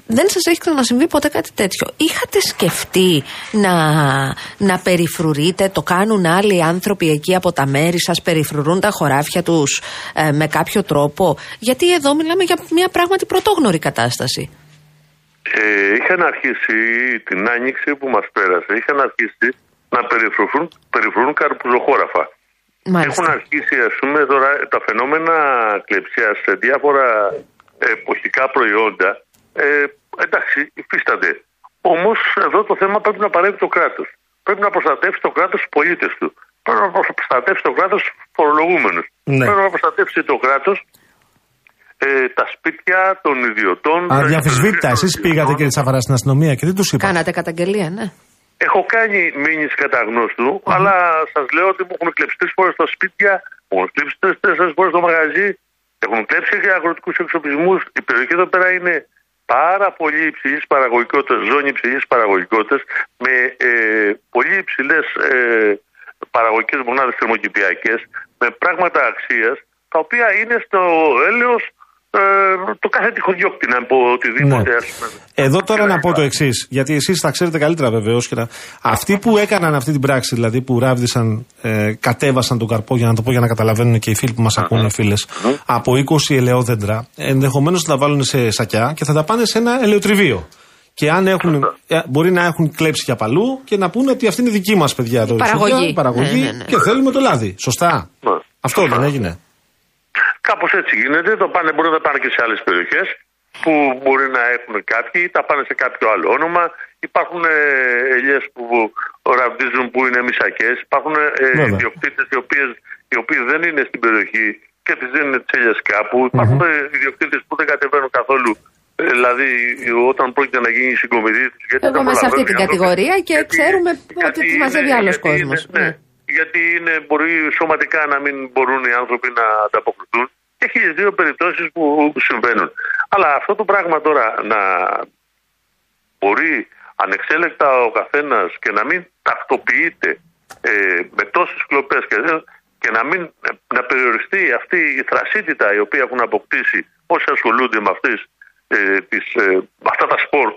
δεν σας έχει ξανασυμβεί ποτέ κάτι τέτοιο. Είχατε σκεφτεί να, να περιφρουρείτε, το κάνουν άλλοι άνθρωποι εκεί από τα μέρη σας, περιφρουρούν τα χωράφια τους ε, με κάποιο τρόπο; Γιατί εδώ μιλάμε για μια πράγματι πρωτόγνωρη κατάσταση. Ε, είχαν αρχίσει την άνοιξη που μας πέρασε, είχαν αρχίσει να περιφρουρούν, περιφρουρούν καρπουζοχώραφα. Μάλιστα. Έχουν αρχίσει ας πούμε τώρα τα φαινόμενα κλεψιάς σε διάφορα εποχικά προϊόντα. Ε, εντάξει, υφίστανται. Όμως εδώ το θέμα πρέπει να παρέμβει το κράτος. Πρέπει να προστατεύσει το κράτος τους πολίτες του. Πρέπει να προστατεύσει το κράτος τους φορολογούμενους. Ναι. Πρέπει να προστατεύσει το κράτος ε, τα σπίτια των ιδιωτών. Αδιαφυσβήτητα, ε, εσείς πήγατε κύριε Τσαφαρά στην αστυνομία και τι τους είπατε. Κάνατε καταγγελία, ναι. Έχω κάνει μήνυση κατά γνώστου, αλλά σας λέω ότι μου έχουν κλέψει τρεις φορές τα σπίτια, μου έχουν κλέψει τρει-τέσσερι φορές το μαγαζί, έχουν κλέψει και αγροτικούς εξοπλισμούς. Η περιοχή εδώ πέρα είναι πάρα πολύ υψηλής παραγωγικότητας, ζώνη υψηλής παραγωγικότητας, με ε, πολύ υψηλές ε, παραγωγικές μονάδες θερμοκηπιακές με πράγματα αξίας τα οποία είναι στο έλεος ε, το κάθε τυχοδιώκτη να πω οτιδήποτε. Ναι. ας πούμε. Εδώ τώρα να πω το κλπ. εξής, γιατί εσείς τα ξέρετε καλύτερα βεβαίως. Τα... Αυτοί που έκαναν αυτή την πράξη, δηλαδή που ράβδισαν, ε, κατέβασαν τον καρπό, για να το πω για να καταλαβαίνουν και οι φίλοι που μας ακούνε, φίλες, από 20 ελαιόδεντρα, ενδεχομένως θα τα βάλουν σε σακιά και θα τα πάνε σε ένα ελαιοτριβείο. Και αν έχουν, ε, μπορεί να έχουν κλέψει και απαλού και να πούνε ότι αυτή είναι δική μας παιδιά εδώ. η Παραγωγή. σούπια, η παραγωγή Ναι, ναι, ναι. και θέλουμε το λάδι. Σωστά. Ναι. Αυτό δεν έγινε. Κάπως έτσι γίνεται. Το πάνε, μπορεί να πάνε και σε άλλες περιοχές που μπορεί να έχουν κάποιοι, τα πάνε σε κάποιο άλλο όνομα. Υπάρχουν ε, ελιές που ραβδίζουν που είναι μισακές. Υπάρχουν ε, Βέβαια. ιδιοκτήτες οι, οποίες- οι οποίοι δεν είναι στην περιοχή και τις δίνουν τις ελιέ κάπου. Υπάρχουν ε, ιδιοκτήτες που δεν κατεβαίνουν καθόλου. ε, Δηλαδή, όταν πρόκειται να γίνει η συγκομιδή τους. Εγώ είμαι σε αυτή την κατηγορία και ξέρουμε ότι τις μαζεύει άλλος κόσμος. Ναι, Ναι. Γιατί είναι, μπορεί σωματικά να μην μπορούν οι άνθρωποι να ανταποκριθούν. Και έχει δύο περιπτώσεις που συμβαίνουν. Αλλά αυτό το πράγμα τώρα να μπορεί ανεξέλεκτα ο καθένας και να μην τακτοποιείται ε, με τόσες κλοπές και, δεν- και να μην να περιοριστεί αυτή η θρασίτητα η οποία έχουν αποκτήσει όσοι ασχολούνται με, αυτές, ε, τις, ε, με αυτά τα σπορ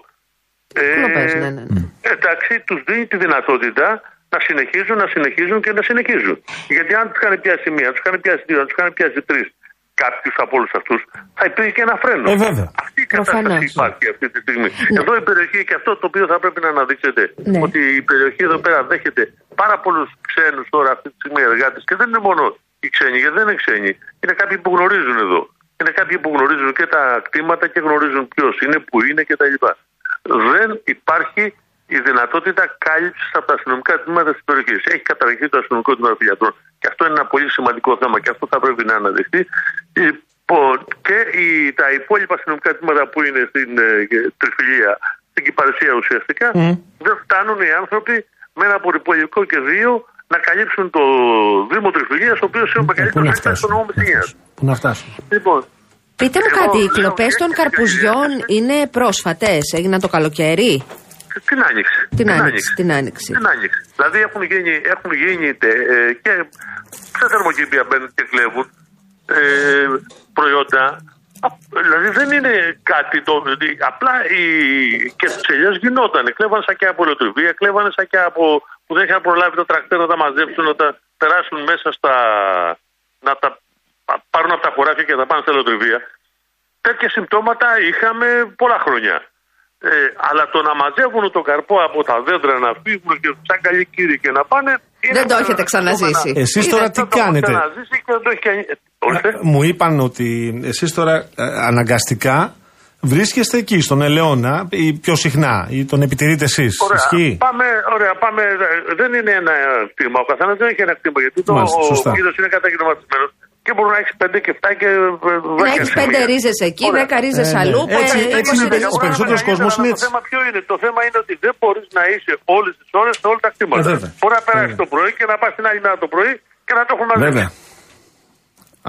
ε, Κλοπές, ναι, ναι, ναι. εντάξει, τους δίνει τη δυνατότητα να συνεχίζουν, να συνεχίζουν και να συνεχίζουν. Γιατί αν τους είχαν πιάσει μία, τους είχαν πιάσει δύο, τους είχαν πιάσει τρεις, κάποιους από όλους αυτούς, θα υπήρχε και ένα φρένο. Ε, βέβαια. Αυτή η κατάσταση Προφανώς. υπάρχει αυτή τη στιγμή. Εδώ η περιοχή και αυτό το οποίο θα πρέπει να αναδείξετε, Ναι. ότι η περιοχή εδώ πέρα δέχεται πάρα πολλούς ξένους τώρα αυτή τη στιγμή εργάτες και δεν είναι μόνο οι ξένοι, γιατί δεν είναι ξένοι. Είναι κάποιοι που γνωρίζουν εδώ. Είναι κάποιοι που γνωρίζουν και τα κτήματα και γνωρίζουν ποιος είναι, που είναι κτλ. Δεν υπάρχει η δυνατότητα κάλυψης από τα αστυνομικά τμήματα της περιοχής. Έχει καταργηθεί το αστυνομικό τμήμα φιλιατρών. Και αυτό είναι ένα πολύ σημαντικό θέμα και αυτό θα πρέπει να αναδειχθεί. Λοιπόν, και οι, τα υπόλοιπα αστυνομικά τμήματα που είναι στην ε, τριφυλία, στην Κυπαρισία ουσιαστικά, δεν φτάνουν οι άνθρωποι με ένα πολυπολικό και δύο να καλύψουν το Δήμο Τριφυλίας, ο οποίος είναι ο Πού μεγαλύτερο να έκτακτο φτάσουν. νόμο Μεσσηνίας. Πού να φτάσουν. Λοιπόν, Πείτε μου Εγώ κάτι, οι λέω, κλοπές των έτσι, καρπουζιών έτσι. είναι πρόσφατες, έγιναν το καλοκαίρι; Την άνοιξε. Την άνοιξη, την άνοιξη. Την άνοιξε. Δηλαδή έχουν γίνει, έχουν γίνει ε, και σε θερμοκήπια μπαίνουν και κλέβουν ε, προϊόντα. Α- Δηλαδή δεν είναι κάτι το. δηλαδή, Απλά οι, και στι ελιές γινόταν. Κλέβαν σακιά από ολοτριβία, κλέβαν σακιά από, που δεν είχαν προλάβει το τρακτέρ να τα μαζέψουν, να τα περάσουν μέσα στα. να τα πα- πάρουν από τα χωράφια και να τα πάνε στα ελοτριβία. Τέτοια συμπτώματα είχαμε πολλά χρόνια. Ε, αλλά το να μαζεύουν το καρπό από τα δέντρα να φύγουν και σαν καλοί κύριοι και να πάνε. είναι Δεν το ένα έχετε ξαναζήσει. φαινόμενο. Εσείς τώρα Δεν τι το έχω κάνετε; ξαναζήσει και δεν το έχει κάνει. Ορίστε. Μου είπαν ότι εσείς τώρα ε, αναγκαστικά βρίσκεστε εκεί, στον Ελαιώνα, ή πιο συχνά, ή τον επιτηρείτε εσείς. Ωραία. Ισχύει; Πάμε, ωραία, πάμε. ε, Δεν είναι ένα κτήμα. Ο καθένας δεν έχει ένα κτήμα. Γιατί το Μάλιστα, σωστά. κύριος είναι καταγεγραμματισμένος και μπορεί να έχεις 5 και 7 και 10 Να έχεις πέντε ρίζες εκεί, Ωραία. δέκα ρίζες Ε, ναι. αλλού. Έτσι- πέντε- έτσι είκοσι είναι ρίζες ο περισσότερος πάνω. κόσμος είναι Το έτσι. θέμα ποιο είναι; Το θέμα είναι ότι δεν μπορείς να είσαι όλες τις ώρες σε όλα τα Ε, κτήματα. βέβαια. μπορεί να περάσεις Βέβαια. το πρωί και να πας την άλλη μέρα το πρωί και να το έχουν μαζί. Βέβαια.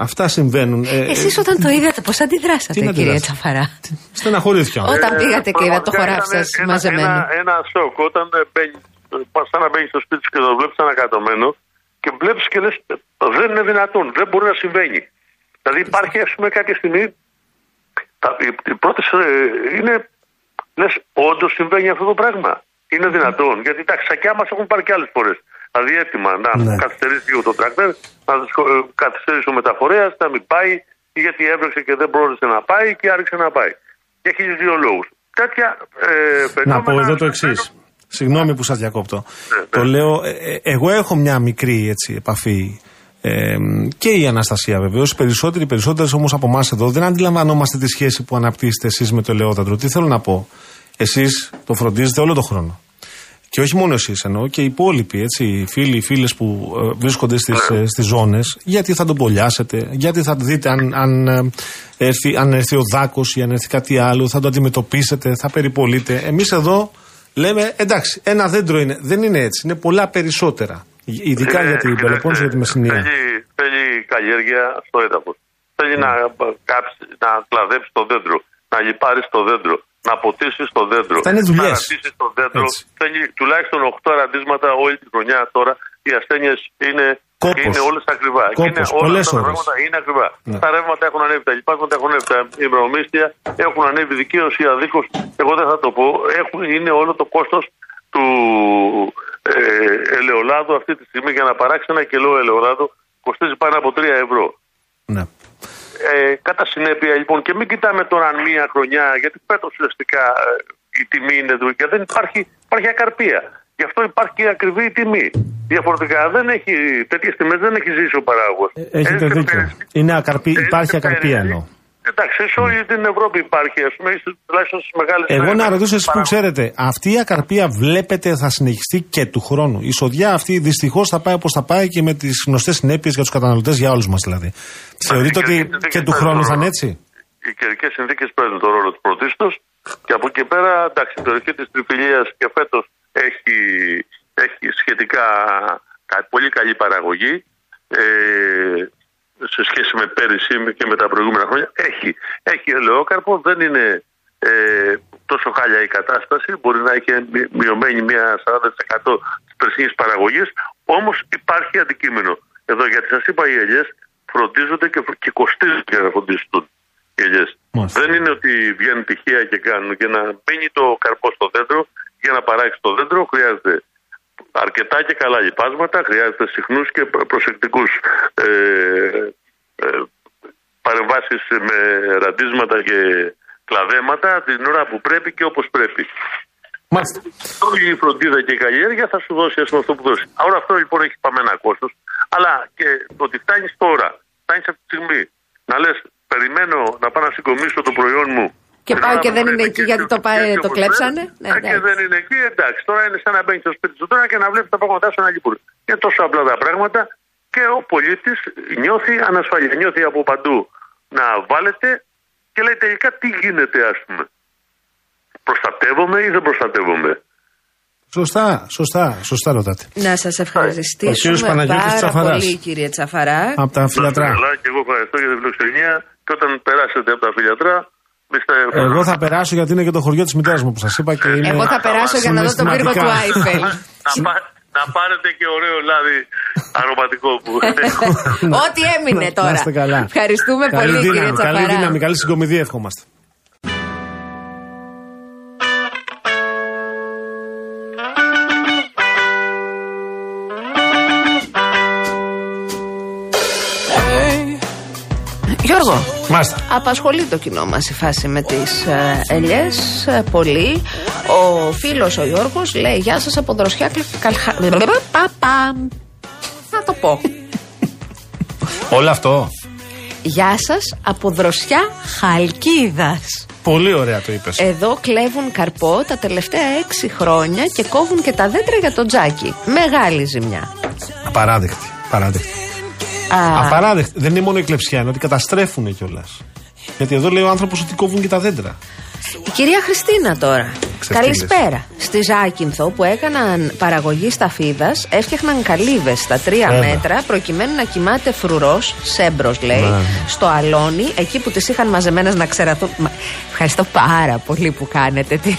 Αυτά συμβαίνουν. Ε, Εσείς όταν το είδατε, πώς Τι αντιδράσατε, να κύριε αντιδράσω; Τσαφαρά; Στεναχωρήθηκα. Όταν Ε, πήγατε και είδατε το πραγματικά χωράφι ήταν σας ένα- μαζεμένο. Ένα, ένα σοκ. Όταν ε, μπαίνεις, ε, πας σαν να μπαίνεις στο σπίτι σου και το βλέπεις ανακατωμένο και βλέπεις και λες: Δεν είναι δυνατόν, δεν μπορεί να συμβαίνει. Δηλαδή υπάρχει, ας πούμε, κάποια στιγμή. Τα, οι, οι πρώτε είναι. Λες, όντως συμβαίνει αυτό το πράγμα. Είναι δυνατόν. Γιατί τα σακιά μας έχουν πάρει και άλλες φορές. Δηλαδή έτοιμα να Ναι. καθυστερήσει λίγο το τρακτέρ, να δυσκο- ε, καθυστερήσει ο μεταφορέας, να μην πάει, ή γιατί έβρεξε και δεν πρόλαβε να πάει και άρχισε να πάει. Για χίλιου δύο λόγους. Τέτοια ε, Να φαινόμενα. πω εδώ το εξής. Συμβαίνουν- Συγγνώμη που σας διακόπτω. Ναι, Το ναι. λέω, ε, ε, εγώ έχω μια μικρή έτσι, επαφή. Ε, και η Αναστασία βεβαίως. Περισσότεροι, περισσότερες όμως από εμάς εδώ δεν αντιλαμβανόμαστε τη σχέση που αναπτύσσετε εσείς με το ελαιόδαντρο. Τι θέλω να πω; Εσείς το φροντίζετε όλο τον χρόνο. Και όχι μόνο εσείς εννοώ και οι υπόλοιποι, έτσι, οι φίλοι, οι φίλες που ε, βρίσκονται στις στις ζώνες, γιατί θα τον πολιάσετε, γιατί θα δείτε αν, αν, ε, έρθει, αν έρθει ο δάκος ή αν έρθει κάτι άλλο, θα το αντιμετωπίσετε, θα περιπολείτε. Εμείς εδώ λέμε, εντάξει, ένα δέντρο είναι. Δεν είναι έτσι, είναι πολλά περισσότερα. Ειδικά Ε, για την κοιτάξτε, Πελοπόννησο και τη Μεσσηνία. Θέλει, θέλει καλλιέργεια στο έδαφος. Θέλει να, κάψει, να κλαδέψει το δέντρο, να λιπάρεις το δέντρο, να ποτίσεις το δέντρο, Αυτά είναι να δουλειές. ρατήσει το δέντρο. Έτσι. Θέλει τουλάχιστον 8 ραντίσματα όλη τη χρονιά τώρα οι ασθένειες είναι, Κόπος. είναι όλες ακριβά. Κόπος, είναι όλα πολλές αυτά τα ώρες. πράγματα είναι ακριβά. Ναι. Τα ρεύματα έχουν ανέβει, τα λοιπάσματα έχουν ανέβει, τα ημερομίσθια έχουν ανέβει δικαίω ή αδίκως. Εγώ δεν θα το πω. Έχουν, είναι όλο το κόστος του ε, ελαιολάδου αυτή τη στιγμή για να παράξει ένα κιλό ελαιολάδου κοστίζει πάνω από 3 ευρώ. Ναι. Ε, κατά συνέπεια λοιπόν και μην κοιτάμε τώρα αν μία χρονιά γιατί φέτος ουσιαστικά ε, η τιμή είναι δουλειά δεν υπάρχει, υπάρχει ακαρπία γι' αυτό υπάρχει και ακριβή η τιμή διαφορετικά δεν έχει τέτοιες τιμές δεν έχει ζήσει ο παράγωγος Ε, Έχετε Έτσι, δίκιο. πέρυσι- Είναι ακαρπή, έτσι, υπάρχει ακαρπία πέρυσι- εννοώ. Εντάξει, σε όλη την Ευρώπη υπάρχει, ας πούμε, ίσως τουλάχιστον στις μεγάλες. Εγώ να ρωτήσω εσείς που ξέρετε, αυτή η ακαρπία βλέπετε θα συνεχιστεί και του χρόνου; Η σοδιά αυτή δυστυχώς θα πάει όπως θα πάει και με τις γνωστές συνέπειες για τους καταναλωτές, για όλους μας δηλαδή. Θεωρείτε ότι και του χρόνου θα είναι έτσι; Οι καιρικές συνθήκες παίζουν τον ρόλο του πρωτίστως και από εκεί πέρα, εντάξει, η περιοχή της Τριφυλίας και φέτος έχει, έχει σχετικά κα- πολύ καλή παραγωγή. Ε, σε σχέση με πέρυσι και με τα προηγούμενα χρόνια έχει, έχει ελαιόκαρπο, δεν είναι ε, τόσο χάλια η κατάσταση, μπορεί να έχει μει- μειωμένη μια 40% της περσινής παραγωγής, όμως υπάρχει αντικείμενο. Εδώ γιατί σας είπα οι ελιές φροντίζονται και, φρ- και κοστίζουν για να φροντιστούν οι ελιές. Μάλιστα. Δεν είναι ότι βγαίνουν τυχαία και κάνουν. Για να μείνει το καρπό στο δέντρο, για να παράξει το δέντρο χρειάζεται αρκετά και καλά λιπάσματα, χρειάζεται συχνούς και προ- προσεκτικούς ε, ε, παρεμβάσεις με ραντίσματα και κλαδέματα την ώρα που πρέπει και όπως πρέπει. Μάλιστα. Όλη η φροντίδα και η καλλιέργεια θα σου δώσει ας πούμε, αυτό που δώσεις. Άρα αυτό λοιπόν έχει πάμε ένα κόστος, αλλά και το ότι φτάνεις τώρα, φτάνεις αυτή τη στιγμή να λες περιμένω να πάω να συγκομίσω το προϊόν μου Και την πάω ώρα και που δεν πρέπει είναι εκεί και γιατί έτσι- το πάει- έτσι το όπως κλέψανε. πρέπει. Ναι, Ε, και εντάξει. δεν είναι εκεί, εντάξει. Τώρα είναι σαν να μπαίνει στο σπίτι σου τώρα και να βλέπεις τα πράγματα σου να λείπουν. Είναι τόσο απλά τα πράγματα και ο πολίτης νιώθει ανασφάλεια. Νιώθει από παντού να βάλετε και λέει τελικά τι γίνεται, ας πούμε. Προστατεύομαι ή δεν προστατεύομαι; Σωστά, σωστά, σωστά ρωτάτε. Να σας Ο ευχαριστήσουμε κύριος Παναγιώτης πάρα Τσαφαράς. πολύ, κύριε Τσαφαρά. Από τα φιλατρά. Καλά, και εγώ ευχαριστώ για την φιλοξενία και όταν περάσετε από τα φιλιατρά, είστε. Εγώ θα περάσω γιατί είναι και το χωριό της μητέρας μου που σας είπα και είναι. Εγώ θα περάσω για να δω τον πύργο του συναισθηματικά. Άιφελ. να, πά- να πάρετε και ωραίο λάδι αρωματικό που Ό,τι έμεινε Να τώρα. είστε καλά. Ευχαριστούμε Καλή πολύ, δύναμη, κύριε Καλή Τσαφαρά. δύναμη, καλή συγκομιδή εύχομαστε. Γιώργο, Μάλιστα. απασχολεί το κοινό μας η φάση με τις ε, ελιές πολύ. Ο φίλος ο Γιώργος λέει: Γεια σας από δροσιά καλχα... Παπαμ. Θα το πω. Όλο αυτό. Γεια σας από δροσιά Χαλκίδας. Πολύ ωραία το είπες. Εδώ κλέβουν καρπό τα τελευταία έξι χρόνια και κόβουν και τα δέντρα για το τζάκι. Μεγάλη ζημιά. Απαράδεκτη. Παράδεκτη. Α, Απαράδεκτη. Δεν είναι μόνο η κλεψιά, είναι ότι καταστρέφουν κιόλας. Γιατί εδώ λέει ο άνθρωπος ότι κόβουν και τα δέντρα. Η κυρία Χριστίνα τώρα. Ξεφτύλες. Καλησπέρα. Στη Ζάκυνθο που έκαναν παραγωγή σταφίδα, έφτιαχναν καλύβες στα τρία Έλα. μέτρα προκειμένου να κοιμάται φρουρός, σέμπρος λέει, Ναι. στο αλόνι, εκεί που τις είχαν μαζεμένες να ξεραθούν. Μα, Ευχαριστώ πάρα πολύ που κάνετε την,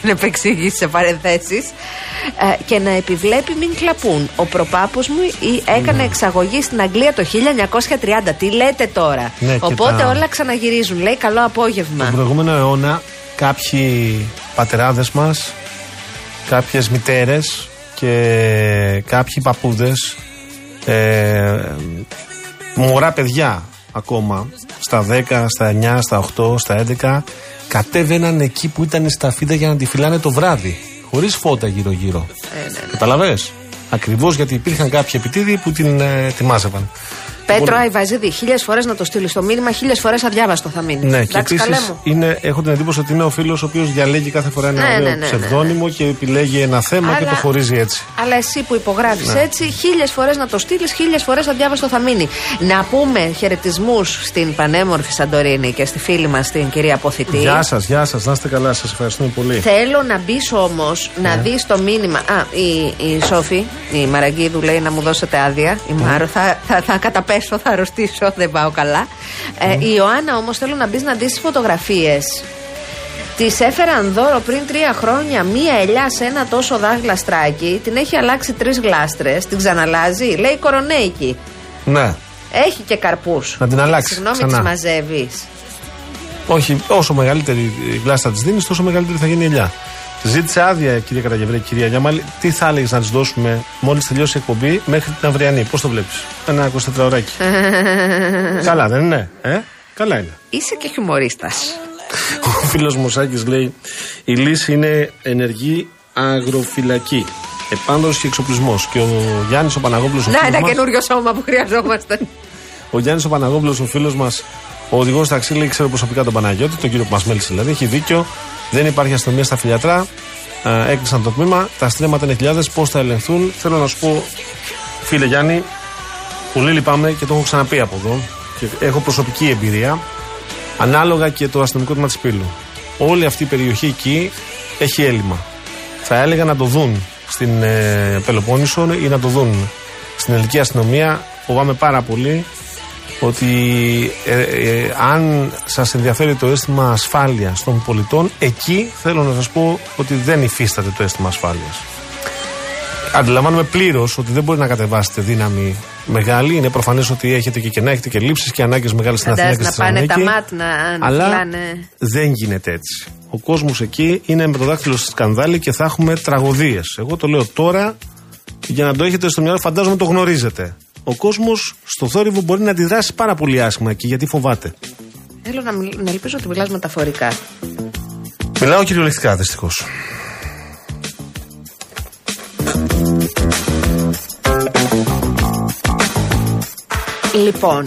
την επεξήγηση σε παρενθέσεις. και να επιβλέπει μην κλαπούν. Ο προπάπος μου ή- έκανε εξαγωγή στην Αγγλία το 1930. Τι λέτε τώρα; Ναι, και Οπότε τα- όλα ξαναγυρίζουν. Λέει καλό απόγευμα. Τον προηγούμενο αιώνα κάποιοι πατεράδες μας, κάποιες μητέρες και κάποιοι παππούδες, ε, μωρά παιδιά ακόμα, στα 10, στα 9, στα 8, στα 11, κατέβαιναν εκεί που ήταν η σταφίδα για να τη φυλάνε το βράδυ, χωρίς φώτα γύρω-γύρω. Καταλαβες; Ακριβώς γιατί υπήρχαν κάποιοι επιτίδιοι που την ε, τη μάζευαν. Πέτρο Λοιπόν, Αϊβαζίδη, χίλιες φορές να το στείλει το μήνυμα, χίλιες φορές αδιάβαστο θα μείνει. Ναι, και Εντάξει, καλέ επίση μου. έχω την εντύπωση ότι είναι ο φίλος ο οποίος διαλέγει κάθε φορά ένα Ναι, ωραίο ναι, ναι, ναι, ψευδόνυμο και επιλέγει ένα θέμα και Αλλά- το χωρίζει έτσι. Αλλά εσύ που υπογράφεις Ναι. έτσι, χίλιες φορές να το στείλεις, χίλιες φορές αδιάβαστο θα μείνει. Να πούμε χαιρετισμούς στην πανέμορφη Σαντορίνη και στη φίλη μας την κυρία Αποθητή. Γεια σας, γεια σας, να είστε καλά, σας ευχαριστούμε πολύ. Θέλω να μπεις όμως να Ναι. δεις το μήνυμα. Α, η, η Σόφη, η Μαραγκίδου λέει να μου δώσετε άδεια. Η Ναι. Μάρο, θα, θα, θα καταπέσω, θα αρρωστήσω, δεν πάω καλά. Ε, Ναι. η Ιωάννα όμως θέλω να μπεις να δεις τι φωτογραφίες Τη έφεραν δώρο πριν τρία χρόνια μία ελιά σε ένα τόσο δάχλαστράκι. Την έχει αλλάξει τρεις γλάστρες. Την ξαναλάζει. Λέει κορονέικη. Ναι. Έχει και καρπούς. Να την αλλάξει Συγγνώμη, ξανά. τι μαζεύεις. Όχι, όσο μεγαλύτερη η γλάστα της δίνεις, τόσο μεγαλύτερη θα γίνει η ελιά. Ζήτησε άδεια, κυρία Καταγευρέ, κυρία Γιάμαλη. Τι θα έλεγες να της δώσουμε μόλις τελειώσει η εκπομπή μέχρι την αυριανή; Πώς το βλέπεις, Ένα 24 ωράκι. Καλά, δεν είναι, ε; Καλά είναι. Είσαι και χιουμορίστας. Ο φίλος Μωσάκη λέει: Η λύση είναι ενεργή αγροφυλακή. Επάνδρωση και εξοπλισμός. Και ο Γιάννης ο Παναγόπουλος. Να, ένα καινούριο σώμα που χρειαζόμαστε. Ο Γιάννης ο Παναγόπουλος, ο φίλος μας, ο οδηγός ταξί, λέει: Ξέρω προσωπικά τον Παναγιώτη, τον κύριο που μας μέλησε δηλαδή. Έχει δίκιο. Δεν υπάρχει αστυνομία στα φιλιατρά. Ε, έκλεισαν το τμήμα. Τα στρέμματα είναι χιλιάδες. Πώς θα ελεγχθούν. Θέλω να σου πω, φίλε Γιάννη, πολύ λυπάμαι και το έχω ξαναπεί από εδώ. Και έχω προσωπική εμπειρία. Ανάλογα και το αστυνομικό τμήμα της Πύλου. Όλη αυτή η περιοχή εκεί έχει έλλειμμα. Θα έλεγα να το δουν στην ε, Πελοπόννησο ή να το δουν στην ελληνική αστυνομία. Φοβάμαι πάρα πολύ ότι ε, ε, αν σας ενδιαφέρει το αίσθημα ασφάλειας των πολιτών, εκεί θέλω να σας πω ότι δεν υφίσταται το αίσθημα ασφάλειας. Αντιλαμβάνομαι πλήρως ότι δεν μπορεί να κατεβάσετε δύναμη μεγάλη. Είναι προφανές ότι έχετε και κενά, έχετε και λήψεις και ανάγκες μεγάλες στην Αθήνα και Φαντάζεσαι στη να πάνε τα Θεσσαλονίκη. μάτ να, να Αλλά φυλάνε. δεν γίνεται έτσι. Ο κόσμος εκεί είναι με το δάχτυλο στη σκανδάλη και θα έχουμε τραγωδίες. Εγώ το λέω τώρα για να το έχετε στο μυαλό, φαντάζομαι το γνωρίζετε. Ο κόσμος στο θόρυβο μπορεί να αντιδράσει πάρα πολύ άσχημα εκεί γιατί φοβάται. Θέλω να, μιλ- να ελπίζω ότι μιλάς μεταφορικά. Μιλάω κυριολεκτικά δυστυχώς. Λοιπόν.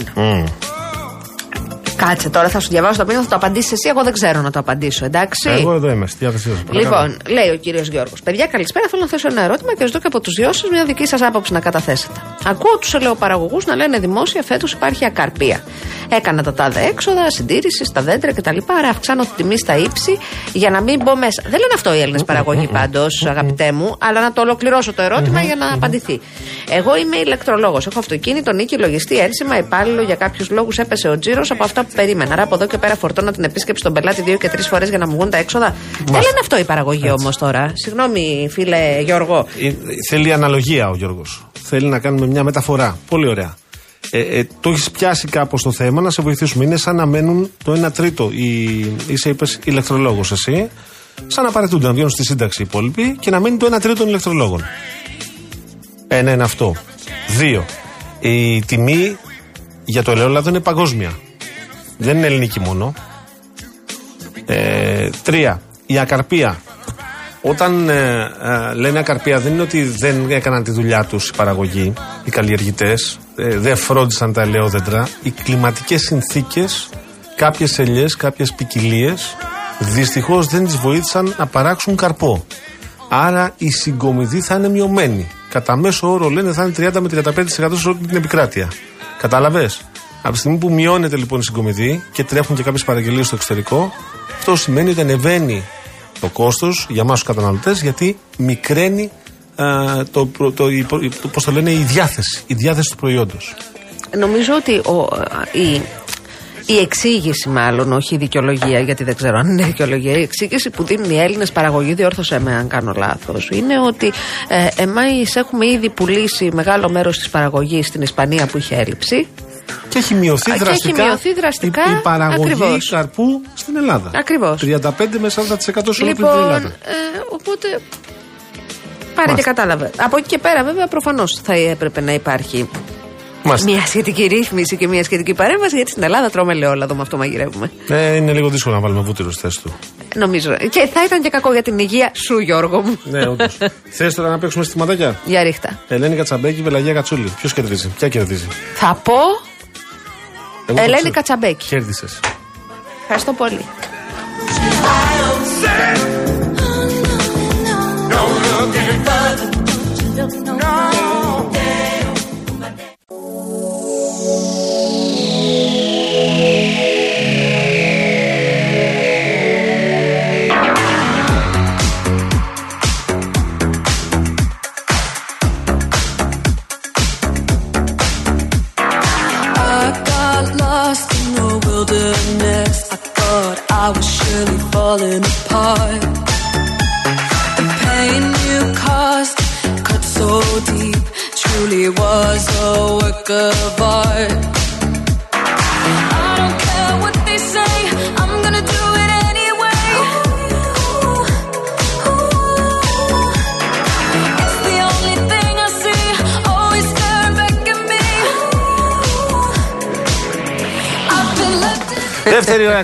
Κάτσε τώρα, θα σου διαβάσω το μήνυμα, θα το απαντήσεις εσύ. Εγώ δεν ξέρω να το απαντήσω, εντάξει. Εγώ εδώ είμαι, στη διάθεσή σας. Λοιπόν, λέει ο κύριος Γιώργος. Παιδιά, καλησπέρα. Θέλω να θέσω ένα ερώτημα και ζητώ και από τους δυος σας μια δική σας άποψη να καταθέσετε. Ακούω τους ελαιοπαραγωγούς να λένε δημόσια φέτος υπάρχει ακαρπία. Έκανα τα τάδε έξοδα, συντήρησης στα δέντρα κτλ. Άρα αυξάνω τη τιμή στα ύψη για να μην μπω μέσα. Δεν λένε αυτό οι Έλληνες παραγωγοί πάντως, αγαπητέ μου, αλλά να το ολοκληρώσω το ερώτημα για να απαντηθεί. Εγώ είμαι ηλεκτρολόγος. Έχω αυτοκίνητο, νίκη, λογιστή, ένσημα, υπάλληλο. Για κάποιους λόγους έπεσε ο τζίρος από αυτά που περίμενα. Άρα από εδώ και πέρα φορτώνω την επίσκεψη των πελάτη δύο και τρεις φορές για να μου βγουν τα έξοδα. Δεν λένε αυτό οι παραγωγοί όμως τώρα. Συγγνώμη, φίλε Γιώργο. Ε, θέλει αναλογία ο Γιώργος. Θέλει να κάνουμε μια μεταφορά. Πολύ ωραία. Ε, ε, το έχεις πιάσει κάπως το θέμα, να σε βοηθήσουμε. Είναι σαν να μένουν το 1 τρίτο. Η, είσαι, είπες, ηλεκτρολόγος εσύ. Σαν να παρετούνται, να βγαίνουν στη σύνταξη οι υπόλοιποι και να μένει το 1 τρίτο των ηλεκτρολόγων. Ένα είναι αυτό. Δύο. Η τιμή για το ελαιόλαδο είναι παγκόσμια. Δεν είναι ελληνική μόνο. Ε, τρία. Η ακαρπία. Όταν ε, ε, λένε ακαρπία δεν είναι ότι δεν έκαναν τη δουλειά τους οι παραγωγοί, οι καλλιεργητές, ε, δεν φρόντισαν τα ελαιόδεντρα. Οι κλιματικές συνθήκες, κάποιες ελιές, κάποιες ποικιλίες, δυστυχώς δεν τις βοήθησαν να παράξουν καρπό. Άρα η συγκομιδή θα είναι μειωμένη. Κατά μέσο όρο λένε θα είναι 30 με 35% σε όλη την επικράτεια. Κατάλαβες; Από τη στιγμή που μειώνεται λοιπόν η συγκομιδή και τρέχουν και κάποιες παραγγελίες στο εξωτερικό, αυτό σημαίνει ότι ανεβαίνει το κόστος για εμά του καταναλωτές γιατί μικραίνει α, το, προ- το, η, προ- η- το, πώς το λένε, η διάθεση, η διάθεση του προϊόντος. Νομίζω ότι ο, η, η εξήγηση, μάλλον, όχι η δικαιολογία, γιατί δεν ξέρω αν είναι δικαιολογία, η εξήγηση που δίνουν οι Έλληνες παραγωγοί, διόρθωσε με αν κάνω λάθος, είναι ότι ε, εμεί έχουμε ήδη πουλήσει μεγάλο μέρος της παραγωγής στην Ισπανία που είχε έλλειψη. Και έχει μειωθεί Α, και δραστικά, έχει μειωθεί δραστικά, η, η παραγωγή ακριβώς. καρπού στην Ελλάδα. Ακριβώς. 35 με 40% σε όλη την Λοιπόν, Ελλάδα. ε, οπότε. Πάρε και Μάλιστα. κατάλαβε. Από εκεί και πέρα, βέβαια, προφανώς θα έπρεπε να υπάρχει Μάλιστα. μια σχετική ρύθμιση και μια σχετική παρέμβαση, γιατί στην Ελλάδα τρώμε ελαιόλαδο, με αυτό μαγειρεύουμε. Ε, είναι λίγο δύσκολο να βάλουμε βούτυρος στη θέση του. Νομίζω. Και θα ήταν και κακό για την υγεία σου, Γιώργο μου. ναι, όντως. Θες τώρα να παίξουμε στιματάκια. Για ρίχτα. Ελένη Κατσαμπέκη, Βελαγία Κατσούλη. Ποιος κερδίζει, ποια κερδίζει; Θα πω Εγώ το Ελένη ξέρω. Κατσαμπέκη. Κέρδισε. Ευχαριστώ πολύ. I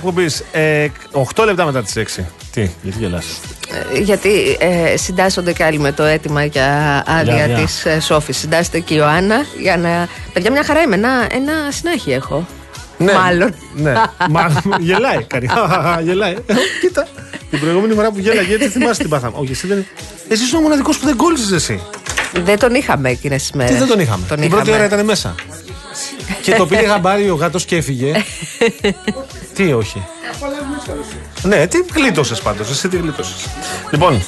εκπομπής. Ε, 8 λεπτά μετά τις 6. Τι, γιατί γελάς; Ε, Γιατί ε, συντάσσονται και άλλοι με το αίτημα για άδεια Για, για. της ε, Σόφης. Συντάσσεται και η Ιωάννα για να. Παιδιά, μια χαρά είμαι. Ένα, ένα συνάχη έχω. Μάλλον. Ναι, μάλλον. γελάει. Κάνει. γελάει. Κοίτα. Την προηγούμενη φορά που γέλαγε έτσι θυμάσαι την πάθαμε. Όχι, εσύ δεν. Εσύ είσαι ο μοναδικός που δεν κόλλησες εσύ. Δεν τον είχαμε εκείνες τις μέρες. Τι δεν τον είχαμε. την πρώτη ώρα ήταν μέσα. και το πήρε γαμπάρι ο γάτος και έφυγε. Τι όχι. ναι, τι γλίτωσες πάντως. Εσύ τι γλίτωσες. Λοιπόν,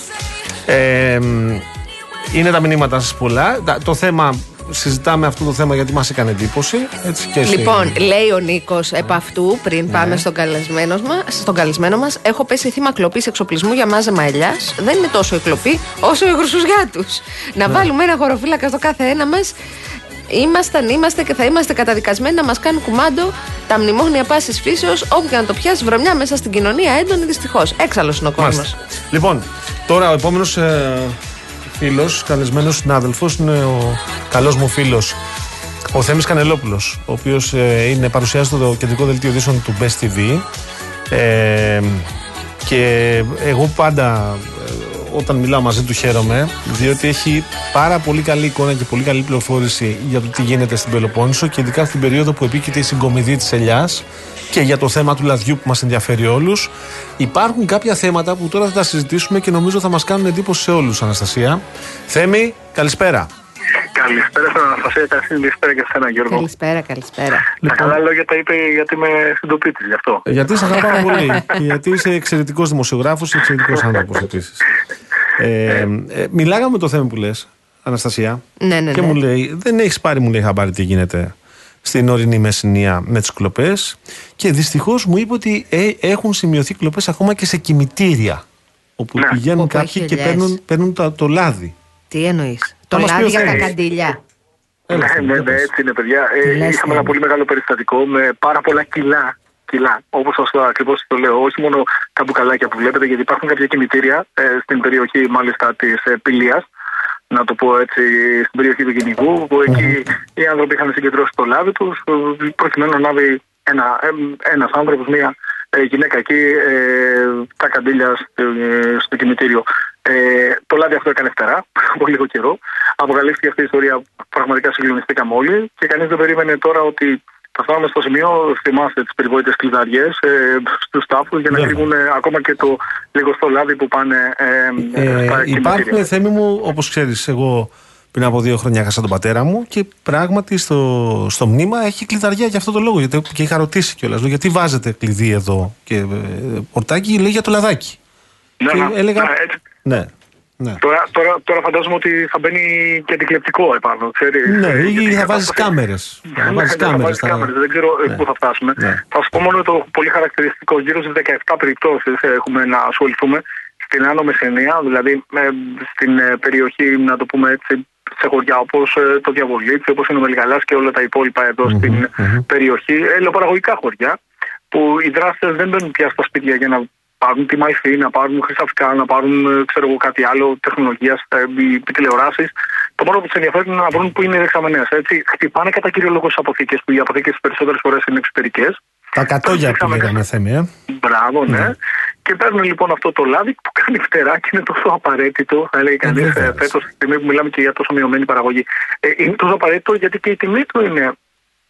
ε, μ, είναι τα μηνύματα σας πολλά. Τα- Το θέμα, συζητάμε αυτό το θέμα γιατί μας έκανε εντύπωση. Έτσι και εσύ. Λοιπόν, λέει ο Νίκος επ' αυτού, πριν Ναι. πάμε στον καλεσμένος μας, στον καλεσμένο μας, έχω πέσει θύμα κλοπής εξοπλισμού για μάζεμα ελιάς. Δεν είναι τόσο η κλοπή, όσο οι χρυσουζιά Να Ναι. βάλουμε ένα χωροφύλακα στο κάθε ένα μας. Ήμασταν, είμαστε και θα είμαστε καταδικασμένοι να μας κάνουν κουμάντο τα μνημόνια πάσης φύσεως, όπου και να το πιάσει βρωμιά μέσα στην κοινωνία, έντονη δυστυχώς. Έξαλλος είναι ο κόσμος. Μάλιστα. Λοιπόν, τώρα ο επόμενος ε, φίλος, καλεσμένος συνάδελφος, είναι ο καλός μου φίλος, ο Θέμης Κανελόπουλος, ο οποίος είναι παρουσιάζει στο κεντρικό δελτίο ειδήσεων του Best TV. Ε, και εγώ πάντα ε, όταν μιλάω μαζί του χαίρομαι διότι έχει πάρα πολύ καλή εικόνα και πολύ καλή πληροφόρηση για το τι γίνεται στην Πελοπόννησο και ειδικά στην περίοδο που επίκειται η συγκομιδή της ελιάς και για το θέμα του λαδιού που μας ενδιαφέρει όλους υπάρχουν κάποια θέματα που τώρα θα τα συζητήσουμε και νομίζω θα μας κάνουν εντύπωση σε όλους Αναστασία Θέμη, καλησπέρα Καλησπέρα στην Αναστασία, καλησπέρα και σε εσένα Γιώργο. Καλησπέρα, καλησπέρα. Τα καλά λόγια τα είπε γιατί είμαι συντοπίτης γι' αυτό. Γιατί σε αγαπάω πάρα πολύ και γιατί είσαι εξαιρετικός δημοσιογράφος και εξαιρετικός άνθρωπος επίσης ε, ε, Μιλάγαμε το θέμα που λες Αναστασία Ναι, ναι, Και ναι. μου λέει, δεν έχεις πάρει, μου λέει, χαμπάρι τι γίνεται στην ορεινή Μεσσηνία με τις κλοπές. Και δυστυχώς μου είπε ότι ε, έχουν σημειωθεί κλοπές ακόμα και σε κημητήρια. Όπου Ναι. πηγαίνουν Όπου κάποιοι έχει και ελιές. παίρνουν, παίρνουν το, το λάδι. Τι εννοείς; Το μας πει ο λάδι για τα Θέμης. καντήλια. Έλα, Ναι, Θέμη, ναι, για ναι, πες. έτσι είναι, παιδιά. Ε, Τι λες, είχαμε Θέμη. ένα πολύ μεγάλο περιστατικό με πάρα πολλά κιλά. Κιλά. Όπως σας ακριβώς το λέω, όχι μόνο τα μπουκαλάκια που βλέπετε, γιατί υπάρχουν κάποια κημητήρια ε, στην περιοχή μάλιστα της ε, Πηλίας, να το πω έτσι, στην περιοχή του κυνηγού, που εκεί οι άνθρωποι είχαν συγκεντρώσει το λάδι τους, προκειμένου να λάβει ένα, ένας άνθρωπος, μία ε, γυναίκα εκεί, ε, τα καντήλια στο, ε, στο κημητήριο. Ε, το λάδι αυτό έκανε φτερά από λίγο καιρό. Αποκαλύφθηκε αυτή η ιστορία. Πραγματικά συγκλονιστήκαμε όλοι και κανείς δεν περίμενε τώρα ότι θα φτάνουμε στο σημείο, θυμάστε τις περιβόητες κλειδαριές ε, στους τάφους για να Βέβαια. κρύβουν ακόμα και το λιγοστό λάδι που πάνε ε, Ε, στα κημητήρια. υπάρχουν θέμη μου, όπως ξέρεις, εγώ πριν από δύο χρόνια έχασα τον πατέρα μου και πράγματι στο, στο μνήμα έχει κλειδαριά για αυτό το λόγο. Γιατί, και είχα ρωτήσει κιόλας. Γιατί βάζετε κλειδί εδώ; Και ε, πορτάκι, λέει για το λαδάκι. Ναι, και ναι, έλεγα. ναι, έτσι. Ναι, ναι. Τώρα, τώρα, τώρα φαντάζομαι ότι θα μπαίνει και αντικλεπτικό επάνω. Ξέρεις, Ναι, Ε, ή γιατί θα η βάζεις κατάσταση- κάμερες. Θα Ναι, βάζεις ναι, θα κάμερες. βάζεις κάμερες. Δεν ξέρω ε, Ναι. πού θα φτάσουμε. Ναι. Θα σου πω μόνο το πολύ χαρακτηριστικό. Γύρω στις 17 περιπτώσεις έχουμε να ασχοληθούμε στην Άνω Μεσσηνία, δηλαδή ε, στην ε, περιοχή, να το πούμε έτσι, σε χωριά όπως το Διαβολίτσι, όπως είναι ο Μελγαλά και όλα τα υπόλοιπα εδώ στην μμμ. περιοχή. Ελαιοπαραγωγικά χωριά, που οι δράστες δεν μπαίνουν πια στα σπίτια για να πάρουν τη μαϊφή, να πάρουν χρυσαφικά, να πάρουν ε, ξέρω εγώ, κάτι άλλο τεχνολογία, τηλεοράσεις. Το μόνο που τους ενδιαφέρει είναι να βρουν που είναι οι δεξαμενές. Έτσι, χτυπάνε κατά κύριο λόγο στις αποθήκες, που οι αποθήκες τι περισσότερες φορές είναι εξωτερικές. Τα κατόγια που λέγαμε θέμη, ε. Μπράβο, ναι. Και παίρνουν λοιπόν αυτό το λάδι που κάνει φτερά και είναι τόσο απαραίτητο, θα λέει κανείς, βέβαια. φέτος, στη στιγμή που μιλάμε και για τόσο μειωμένη παραγωγή. Ε, είναι τόσο απαραίτητο γιατί και η τιμή του είναι.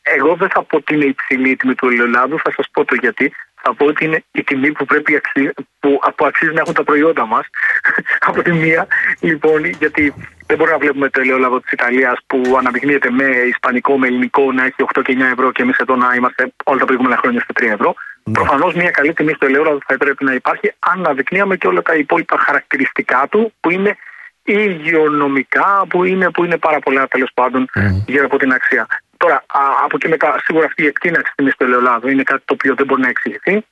Εγώ δεν θα πω ότι είναι υψηλή η τιμή του ελαιολάδου, θα σας πω το γιατί. Θα πω ότι είναι η τιμή που πρέπει αξί... που, που αξίζει να έχουν τα προϊόντα μας. από τη μία, λοιπόν, γιατί δεν μπορούμε να βλέπουμε το ελαιόλαδο της Ιταλίας που αναδεικνύεται με ισπανικό, με ελληνικό να έχει 8 και 9 ευρώ και εμείς εδώ να είμαστε όλα τα προηγούμενα χρόνια στα 3 ευρώ. Ναι. Προφανώς μια καλή τιμή στο ελαιόλαδο θα έπρεπε να υπάρχει αν αναδεικνύαμε και όλα τα υπόλοιπα χαρακτηριστικά του που είναι υγειονομικά, που είναι, που είναι πάρα πολλά τέλος πάντων γύρω από την αξία. Τώρα, α, από εκεί μετά, σίγουρα αυτή η εκτείναξη τιμή του ελαιολάδου είναι κάτι το οποίο δεν μπορεί να εξηγηθεί.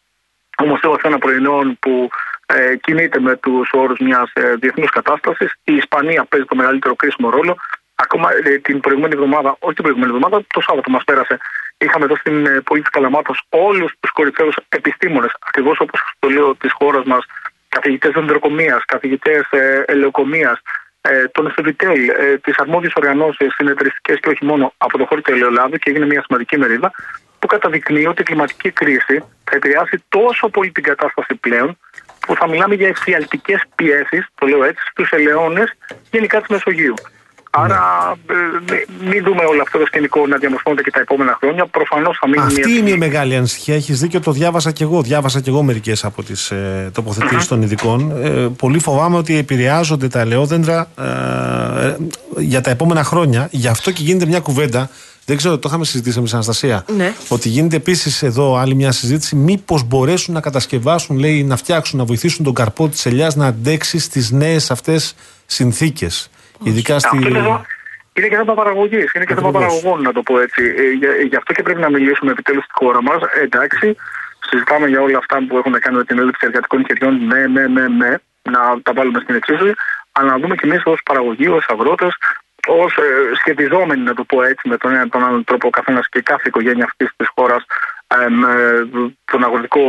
Όμως, έχω ένα προϊόν που ε, κινείται με τους όρους μιας ε, διεθνούς κατάστασης. Η Ισπανία παίζει το μεγαλύτερο κρίσιμο ρόλο. Ακόμα ε, την προηγούμενη εβδομάδα, όχι την προηγούμενη εβδομάδα, το Σάββατο μας πέρασε, είχαμε εδώ στην ε, πόλη της Καλαμάτος όλους τους κορυφαίους επιστήμονες, ακριβώς όπως το λέω της χώρας μας, καθηγητές δεντροκομεία, καθηγητές ε, ελαιοκομείας, ε, τον Εφηβιτέλ, ε, τις αρμόδιες οργανώσεις συνεταιριστικές και όχι μόνο από το χώρο του ελαιολάδου και έγινε μια σημαντική μερίδα που καταδεικνύει ότι η κλιματική κρίση θα επηρεάσει τόσο πολύ την κατάσταση πλέον που θα μιλάμε για εφιαλτικές πιέσεις, το λέω έτσι, στους ελαιώνες γενικά της Μεσογείου. Άρα ε, μη- μην δούμε όλο αυτό το σκηνικό να διαμορφώνεται και τα επόμενα χρόνια. Προφανώς θα μείνει Αυτή μια είναι η μεγάλη ανησυχία. Έχεις δίκιο, το διάβασα κι εγώ. Διάβασα κι εγώ μερικές από τις ε, τοποθετησει των ειδικών. Ε, πολύ φοβάμαι ότι επηρεάζονται τα ελαιόδεντρα ε, ε, για τα επόμενα χρόνια. Γι' αυτό και γίνεται μια κουβέντα. Δεν ξέρω, το είχαμε συζητήσει εμεί, Αναστασία. Ναι. Ότι γίνεται επίσης εδώ άλλη μια συζήτηση. Μήπως μπορέσουν να κατασκευάσουν, λέει, να φτιάξουν, να βοηθήσουν τον καρπό της ελιάς να αντέξει στις νέες αυτές συνθήκες. Ειδικά στη. Αυτό είναι, θέμα- είναι και θέμα παραγωγή. Είναι και θέμα Ακριβώς. παραγωγών, να το πω έτσι. Ε, για- γι' αυτό και πρέπει να μιλήσουμε επιτέλους στη χώρα μας. εντάξει, συζητάμε για όλα αυτά που έχουν κάνει με την έλλειψη εργατικών χεριών. Ναι, ναι, ναι, ναι. Να τα βάλουμε στην εξίσωση. Αλλά να δούμε και εμείς ως παραγωγή, ως αγρότες, ως σχετιζόμενοι, να το πω έτσι, με τον ένα ή τον άλλον τρόπο, ο καθένας και κάθε οικογένεια αυτής της χώρας με τον αγροτικό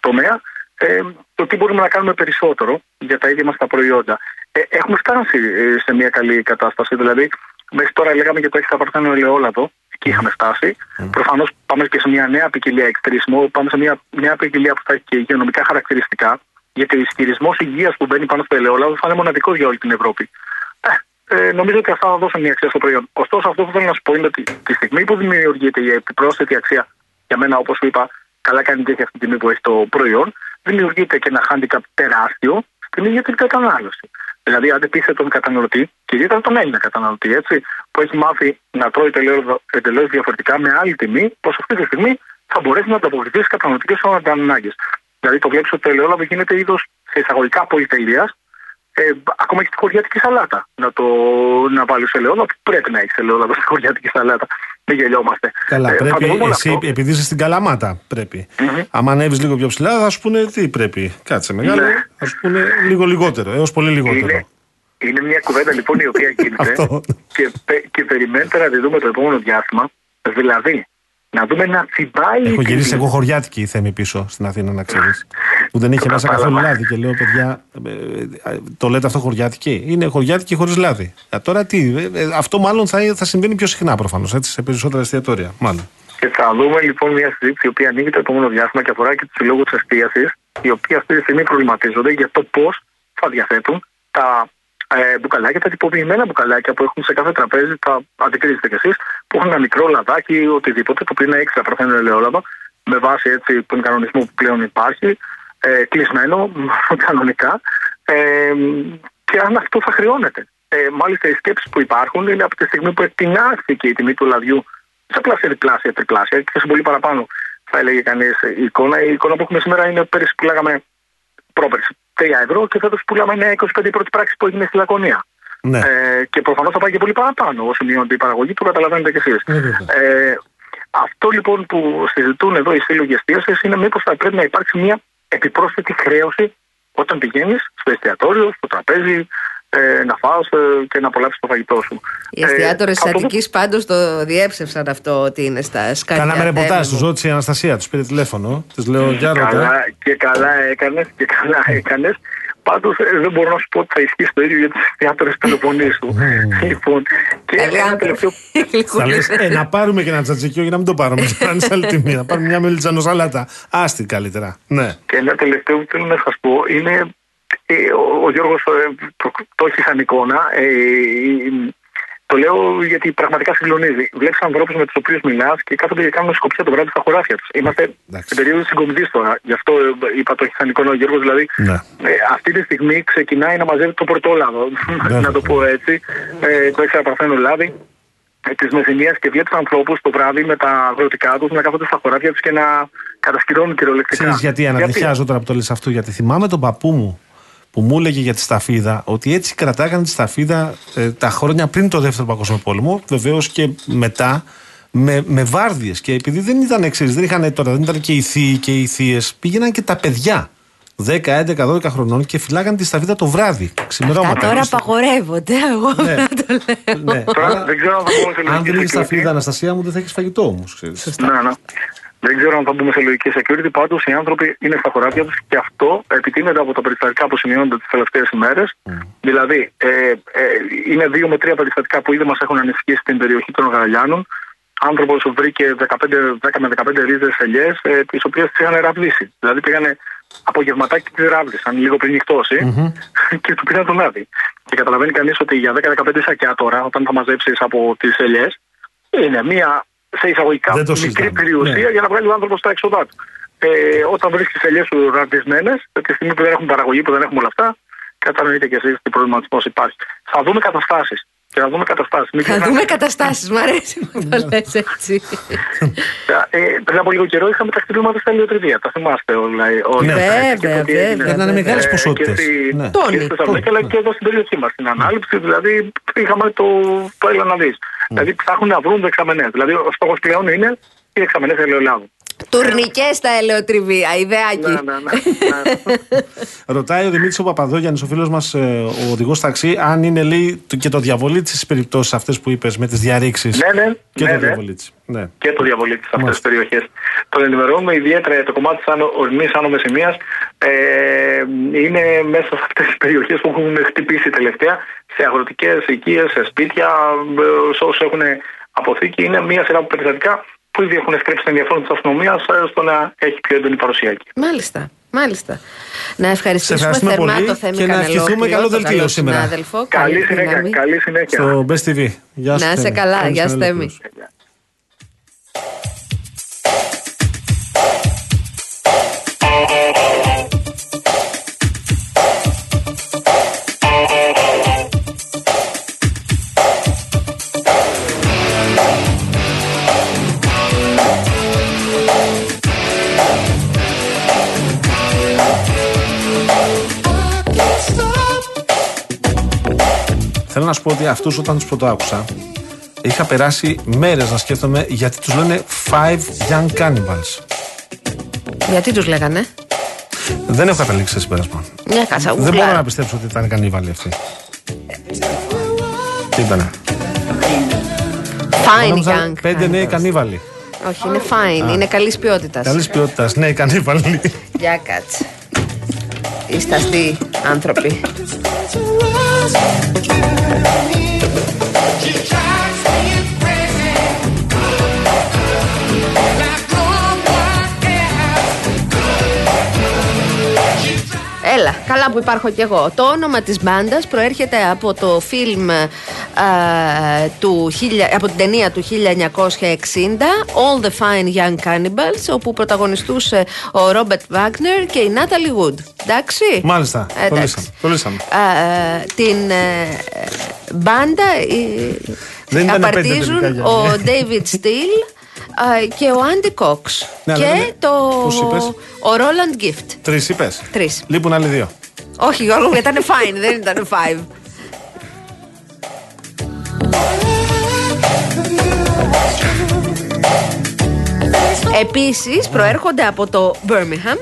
τομέα, ε, το τι μπορούμε να κάνουμε περισσότερο για τα ίδια μας τα προϊόντα. Ε, έχουμε φτάσει ε, σε μια καλή κατάσταση. Δηλαδή, μέχρι τώρα λέγαμε για το έξτρα παρθένο ελαιόλαδο, εκεί είχαμε φτάσει. Προφανώς πάμε και σε μια νέα ποικιλία εκτρίσιμο, πάμε σε μια νέα ποικιλία που θα έχει και υγειονομικά χαρακτηριστικά. Γιατί ο ισχυρισμός υγείας που μπαίνει πάνω στο ελαιόλαδο θα είναι μοναδικός για όλη την Ευρώπη. Ε, ε, νομίζω ότι αυτά θα δώσουν μια αξία στο προϊόν. Ωστόσο, αυτό που θέλω να σου πω είναι ότι τη στιγμή που δημιουργείται η επιπρόσθετη αξία, για μένα, όπως σου είπα, καλά κάνει και έχει αυτή τη στιγμή που έχει το προϊόν, δημιουργείται και ένα handicap τεράστιο στην ίδια την κατανάλωση. Δηλαδή, αν πει τον καταναλωτή, και ιδιαίτερα τον Έλληνα καταναλωτή, έτσι, που έχει μάθει να τρώει εντελώς διαφορετικά με άλλη τιμή, πως αυτή τη στιγμή θα μπορέσει να ανταποκριθεί στι καταναλωτικέ ανάγκε. Δηλαδή, το βλέπεις ότι το ελαιόλαδο γίνεται είδος σε εισαγωγικά πολυτελείας, ε, ακόμα και στη χωριάτικη σαλάτα. Να, το, να βάλει ελαιόλαδο, πρέπει να έχεις ελαιόλαδο στη χωριάτικη σαλάτα. Μην γελιόμαστε. Καλά, Ε, θα το πρέπει δούμε όλο εσύ, αυτό. επειδή είσαι στην Καλαμάτα, πρέπει. Αν ανέβεις λίγο πιο ψηλά, θα σου πούνε τι πρέπει. Κάτσε μεγάλο, Ναι. θα σου πούνε λίγο λιγότερο, έως πολύ λιγότερο. Είναι, είναι μια κουβέντα λοιπόν η οποία γίνεται Αυτό. και, πε- και περιμένετε να τη δούμε το επόμενο διάστημα. Δηλαδή, να δούμε να τσιμπάει. η Έχω γυρίσει τιμή. εγώ χωριάτικη η θέμη πίσω στην Αθήνα, να ξέρεις. που δεν είχε Το μέσα κατάλαβα. καθόλου λάδι. Και λέω, παιδιά, ε, ε, το λέτε αυτό χωριάτικη; Είναι χωριάτικη χωρίς λάδι. Ε, τώρα τι, ε, ε, αυτό μάλλον θα, θα συμβαίνει πιο συχνά προφανώς, σε περισσότερα εστιατόρια. Μάλλον. Και θα δούμε λοιπόν μια συζήτηση η οποία ανοίγει το επόμενο διάστημα και αφορά και τους συλλόγους εστίασης, οι οποίοι αυτή τη στιγμή προβληματίζονται για το πώς θα διαθέτουν τα ε, μπουκαλάκια, τα τυποποιημένα μπουκαλάκια που έχουν σε κάθε τραπέζι, τα αντικρίζετε κι εσείς, που έχουν ένα μικρό λαδάκι ή οτιδήποτε, το οποίο είναι έξτρα παρθένο ελαιόλαδο, με βάση έτσι τον κανονισμό που πλέον υπάρχει, ε, κλεισμένο κανονικά, ε, και αν αυτό θα χρεώνεται. Ε, μάλιστα, οι σκέψεις που υπάρχουν είναι από τη στιγμή που εκτινάχθηκε η τιμή του λαδιού σε πλάσια, διπλάσια, τριπλάσια και σε πολύ παραπάνω, θα έλεγε κανείς η εικόνα. Η εικόνα που έχουμε σήμερα είναι πέρυσι που πουλάγαμε πρόπερσι 3 ευρώ και φέτος πουλάμε 9,25 η πρώτη πράξη που έγινε στη Λακωνία. Ναι. Ε, και προφανώς θα πάει και πολύ παραπάνω όσο μειώνεται η παραγωγή, το καταλαβαίνετε κι εσείς. Ε, βέβαια. Ε, αυτό λοιπόν που συζητούν εδώ οι σύλλογοι εστίασης είναι μήπως θα πρέπει να υπάρξει μια επιπρόσθετη χρέωση όταν πηγαίνεις στο εστιατόριο, στο τραπέζι, ε, να φάω ε, και να απολαύσει το φαγητό σου. Οι εστιατόρες τη θα το δούμε. Αττική πάντως το διέψευσαν αυτό ότι είναι στα σκαλιά. Κάναμε ρεπορτάζ, Θέμη τους μου. ρώτησε η Αναστασία, τους πήρε τηλέφωνο. Τη λέω, για ρώτα. Καλά, και καλά έκανες και καλά έκανες. Πάντως δεν μπορώ να σου πω ότι θα ισχύσει το ίδιο για τι εστιατόρες Πελοποννήσου. λοιπόν, και Καλοί ένα άνθρωποι. τελευταίο Θα λες, ε, να πάρουμε και ένα τσατσικιό για να μην το πάρουμε. Και να είναι σε άλλη τιμή. Να πάρουμε μια μελιτζανοσαλάτα. Άστι καλύτερα. Ναι. Και ένα τελευταίο που θέλω να σας πω είναι. Ε, ο, ο Γιώργος το, το έχει σαν εικόνα. Ε, ε, το λέω γιατί πραγματικά συγκλονίζει. Βλέπεις ανθρώπους με τους οποίους μιλάς και κάθονται και κάνουν σκοπιά το βράδυ στα χωράφια τους. Είμαστε Εντάξει. στην περίοδο συγκομιδής τώρα. Γι' αυτό ε, είπα το έχει σαν εικόνα ο Γιώργος. Δηλαδή, Ναι. ε, αυτή τη στιγμή ξεκινάει να μαζεύει το πρωτόλαδο. Ναι. να το πω έτσι. Ε, το έξερα παρθένο λάδι της Μεσηνία και βλέπει ανθρώπους το βράδυ με τα αγροτικά τους να κάθονται στα χωράφια τους και να κατασκυρώνουν κυριολεκτικά. Ξέρεις γιατί; αναδειχιάζω τώρα που το λες αυτό. Γιατί θυμάμαι τον παππού μου που μου έλεγε για τη σταφίδα ότι έτσι κρατάγανε τη σταφίδα ε, τα χρόνια πριν το δεύτερο παγκόσμιο πόλεμο, βεβαίως και μετά, με, με βάρδιες. Και επειδή δεν ήταν εξή, δεν είχαν τώρα, δεν ήταν και οι θείοι και οι θείες, πήγαιναν και τα παιδιά. 10, 11, 12 χρονών και φυλάγαν τη σταφίδα το βράδυ. Τα Ξημερώματα. τώρα Και στο- απαγορεύονται. Εγώ Ναι. να το λέω. Ναι. Τώρα Άρα, δεν ξέρω αν θα πούμε σε Αν λογική δεν έχεις security. σταφίδα, Αναστασία μου, δεν θα έχεις φαγητό όμως. Ναι, ναι. Δεν ξέρω αν θα μπούμε σε λογική security. Πάντως οι άνθρωποι είναι στα χωράφια τους και αυτό επιτείνεται από τα περιστατικά που σημειώνονται τις τελευταίες ημέρες. Δηλαδή, ε, ε, είναι δύο με τρία περιστατικά που ήδη μας έχουν ανησυχήσει στην περιοχή των Γαραλιάνων. Άνθρωπος βρήκε 15, 10 με 15 ρίζες ελιές, ε, τις οποίες τις είχαν ραβδίσει. Δηλαδή πήγανε απογευματάκι τις ράβδισαν λίγο πριν νυχτώσει και του πήραν τον άδει. Και καταλαβαίνει κανείς ότι για 10-15 σακιά τώρα, όταν θα μαζέψεις από τις ελιές, είναι μία σε εισαγωγικά Δεν το μικρή συζητάμε. περιουσία Ναι. για να βγάλει ο άνθρωπος τα έξοδά του. Ε, όταν βρίσκεις ελιέ σου ραβδισμένε, τη στιγμή που δεν έχουν παραγωγή, που δεν έχουμε όλα αυτά, κατανοείτε και εσείς τι προβληματισμός υπάρχει. Θα δούμε καταστάσεις. Και θα δούμε καταστάσεις. Θα δούμε καταστάσεις. Μ' αρέσει που το λες έτσι. Ε, πριν από λίγο καιρό είχαμε τα χτυπήματα στα ηλιοτριβία. Τα θυμάστε όλα. όλα Ναι. Βέβαια, Και το τι βέβαια. έγινε. Ήταν μεγάλες Ε, ποσότητες. Και, στη, Ναι. Τόνι. και στη Θεσσαλονίκη, αλλά και εδώ στην περιοχή μας. Στην ανάληψη, δηλαδή είχαμε το, το έλα να δεις. Δηλαδή ψάχνουν να βρουν δεξαμενές. Δηλαδή ο στόχος πλέον είναι οι δεξαμενές ελαιολάδου. Τουρνικές στα ελαιοτριβία, Ναι, ιδεάκι. ναι, ναι. ναι. Ρωτάει ο Δημήτρης ο Παπαδόγιαννη, ο φίλος μας, ο οδηγός ταξί, αν είναι λέει το- και το διαβολίτσι στι περιπτώσεις αυτές που είπες με τις διαρρήξεις. Ναι, ναι, Και ναι, το ναι. διαβολίτσι. Ναι. και το διαβολίτη σε αυτές τις Μάλιστα. περιοχές. Τον ενημερώνουμε ιδιαίτερα για το κομμάτι της ορεινή άνω Μεσημεία. Ε, είναι μέσα σε αυτές τις περιοχές που έχουν χτυπήσει τελευταία, σε αγροτικές οικίες, σε σπίτια, ε, σε όσους έχουν αποθήκη. Είναι μία σειρά από περιστατικά που ήδη έχουν στρέψει το ενδιαφέρον της αστυνομίας στο να έχει πιο έντονη παρουσία εκεί. Μάλιστα. Μάλιστα. Να ευχαριστήσουμε, Σε ευχαριστούμε θερμά πολύ το Θέμη και να ευχηθούμε Κανελόπουλο, καλό τον δελτίο σήμερα. συνάδελφο. Καλή συνέχεια. δύναμη. Καλή συνέχεια. Στο Best TV. Γεια σου, Να είσαι Θέμη. καλά. Θέμης Γεια πω ότι αυτούς όταν τους πρωτοάκουσα, είχα περάσει μέρες να σκέφτομαι γιατί τους λένε Five Young Cannibals. Γιατί τους λέγανε; Δεν έχω καταλήξει σε συμπέρασμα. Μια κάτσα. Δεν μπορώ γουγκλάρω. να πιστέψω ότι ήταν κανίβαλοι αυτοί. Τι ήτανε; Fine Νόμιζα young. Πέντε νέοι κανίβαλοι. Όχι, είναι fine. Είναι καλής ποιότητας. Καλής ποιότητας. Νέοι κανίβαλοι. Για κάτσε. Είστε αστεί άνθρωποι. Έλα, καλά που υπάρχω κι εγώ. Το όνομα της μπάντας προέρχεται από το φιλμ α, του, χίλια- από την ταινία του 1960 All the Fine Young Cannibals όπου πρωταγωνιστούσε ο Ρόμπερτ Βάγνερ και η Νάταλι Wood. Εντάξει; Μάλιστα. Εντάξει. Το λύσαμε. Το λύσαμε. Α, την ε, μπάντα ε, Δεν ήταν πέντε απαρτίζουν τελικά, ο Γιάννη. David Steele α, και ο Άντι Κόξ Ναι, αλλά και δεν- το, πώς είπες; ο Roland Gift. Τρεις είπες; Τρεις. Λείπουν άλλοι δύο. Όχι Γιώργο, ήταν fine, δεν ήταν five. Επίσης προέρχονται από το Birmingham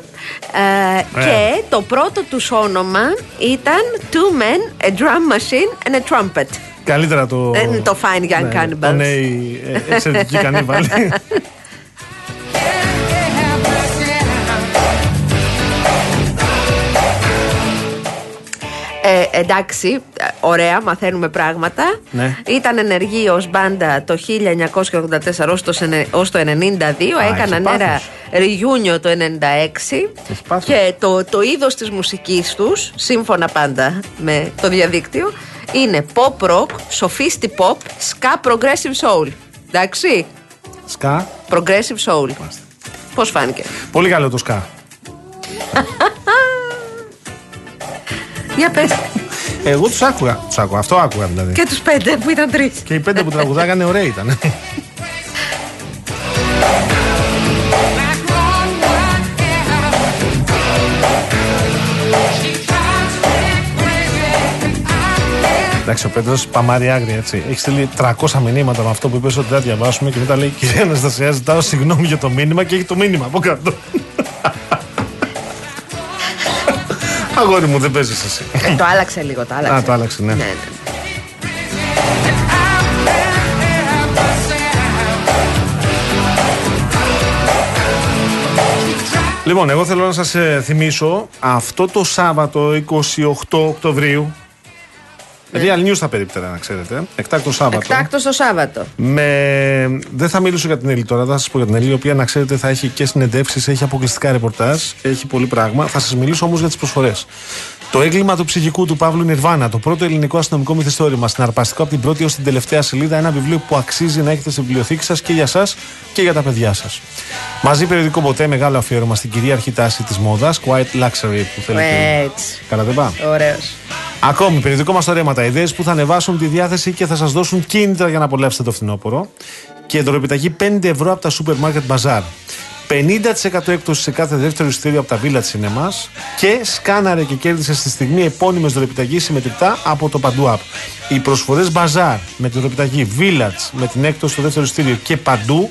ε, και το πρώτο τους όνομα ήταν Two Men, a Drum Machine and a Trumpet. Καλύτερα το. Δεν είναι το Fine Young Ναι, Cannibals. Το νέοι ε, εξαιρετικοί κανίβαλοι. Ε, εντάξει, ε, ωραία, μαθαίνουμε πράγματα. Ναι. Ήταν ενεργοί ως μπάντα το 1984 ως το, σενε- ως το 92. Έκαναν έχει ένα πάθος. reunion το 96. Έχεις πάθος. Και το, το είδος της μουσικής τους, σύμφωνα πάντα με το διαδίκτυο, είναι pop rock, sophisti pop, ska progressive soul. Εντάξει, Σκά. progressive soul. Πώς φάνηκε; Πολύ καλό το σκά. Για πες. Εγώ τους άκουγα. Τους άκουγα. Αυτό άκουγα δηλαδή. Και τους πέντε που ήταν τρεις. Και οι πέντε που τραγουδάγανε ωραίοι ήταν. Εντάξει, ο Πέτρος παμάρει άγρια έτσι. Έχει στείλει 300 μηνύματα με αυτό που είπε ότι δεν θα διαβάσουμε και μετά λέει: Κυρία Αναστασία, ζητάω συγγνώμη για το μήνυμα και έχει το μήνυμα από κάτω. Αγόρι μου, δεν παίζεις εσύ. Ε, το άλλαξε λίγο, το άλλαξε. Α, το άλλαξε, ναι. ναι, ναι. Λοιπόν, εγώ θέλω να σας θυμίσω αυτό το Σάββατο 28 Οκτωβρίου. Real News θα περίπτερα, να ξέρετε. Εκτάκτο Σάββατο. Εκτάκτο το Σάββατο. Με... Δεν θα μιλήσω για την Έλλη τώρα, θα σας πω για την Έλλη, η οποία να ξέρετε θα έχει και συνεντεύξεις, έχει αποκλειστικά ρεπορτάζ, έχει πολύ πράγμα. Θα σας μιλήσω όμως για τις προσφορές. Το έγκλημα του ψυχικού του Παύλου Νιρβάνα, το πρώτο ελληνικό αστυνομικό μυθιστόρημα, συναρπαστικό από την πρώτη έω την τελευταία σελίδα, ένα βιβλίο που αξίζει να έχετε στη βιβλιοθήκη σας και για εσά και για τα παιδιά σας. Μαζί περιοδικό ποτέ, μεγάλο αφιέρωμα στην κυρίαρχη τάση της μόδας, Quiet Luxury που θέλετε. Έτσι. Καλά δεν πάω. Ωραίος. Ακόμη, περιοδικό μας ρέματα. Ιδέες που θα ανεβάσουν τη διάθεση και θα σας δώσουν κίνητρα για να απολαύσετε το φθινόπωρο. Και δωροπιταγή 5 ευρώ από τα Supermarket Bazaar. 50% έκπτωση σε κάθε δεύτερο εισιτήριο από τα Village Cinemas και σκάναρε και κέρδισε στη στιγμή επώνυμες δωρεπιταγής συμμετρητά από το Παντού App. Οι προσφορές Bazaar με τη δωρεπιταγή Village με την έκπτωση στο δεύτερο εισιτήριο και Παντού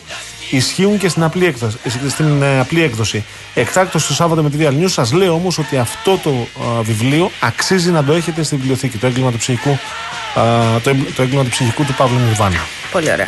ισχύουν και στην απλή, έκδοση, στην ε, απλή έκδοση. Εκτάκτο το Σάββατο με τη Real News. Σας λέω όμως ότι αυτό το ε, βιβλίο αξίζει να το έχετε στη βιβλιοθήκη. Το έγκλημα του ψυχικού, ε, το, έγκλημα- το έγκλημα του ψυχικού του Παύλου Νιρβάνα. Πολύ ωραία.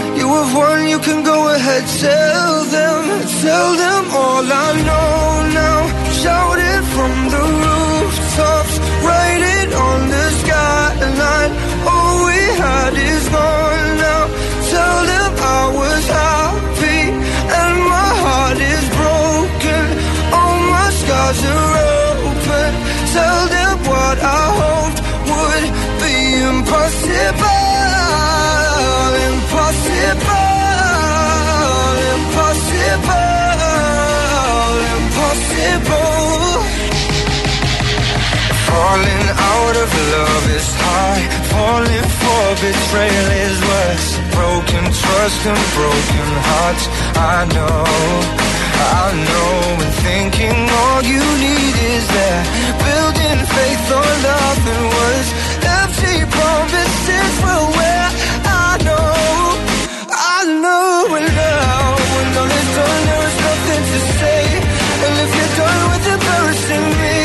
You have won, you can go ahead, tell them, tell them all I know now. Shout it from the rooftops, write it on the skyline. All we had is gone now. Tell them I was happy and my heart is broken. All my scars are open. Tell Falling out of love is high. Falling for betrayal is worse. Broken trust and broken hearts. I know, I know. And thinking all you need is that. Building faith on nothing was. Empty promises were where I know, I know. And now, when all is done, there is nothing to say. And if you're done with embarrassing me,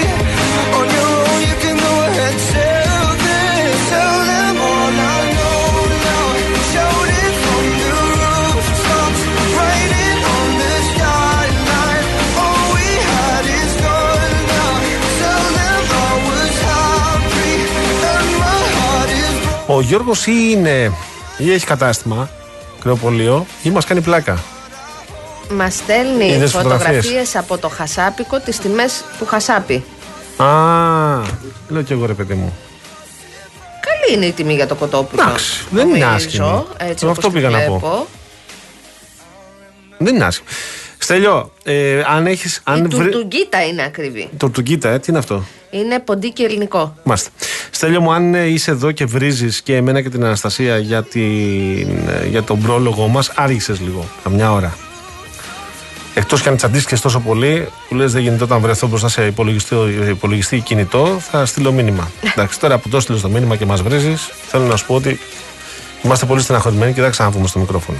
Ο Γιώργος ή είναι ή έχει κατάστημα, κρεοπολείο, ή μας κάνει πλάκα. Μας στέλνει Είδες φωτογραφίες; φωτογραφίες; από το χασάπικο, τις τιμές του χασάπι. Α, λέω κι εγώ ρε παιδί μου. Καλή είναι η τιμή για το κοτόπουλο. Εντάξει, δεν είναι Νομίζω, άσχημη. Έτσι, Αυτό όπως τη πήγα να πω. βλέπω. Δεν είναι άσχημο. Στέλιο, ε, αν έχει. Η Αν βρει... τουρτουγκίτα είναι ακριβή. Το τουρκίτα, ε, τι είναι αυτό; Είναι ποντίκι ελληνικό. Μάλιστα. Στέλιο μου, αν ε, είσαι εδώ και βρίζεις και εμένα και την Αναστασία για, την, ε, για τον πρόλογο μας, άργησες λίγο. Καμιά ώρα. Εκτός κι αν τσαντίστηκες τόσο πολύ, που λες δεν γίνεται όταν βρεθώ μπροστά σε υπολογιστή, υπολογιστή ή κινητό, θα στείλω μήνυμα. Εντάξει, τώρα που το στείλει το μήνυμα και μας βρίζεις, θέλω να σου πω ότι είμαστε πολύ στεναχωρημένοι και δεν θα ξαναβγούμε στο μικρόφωνο.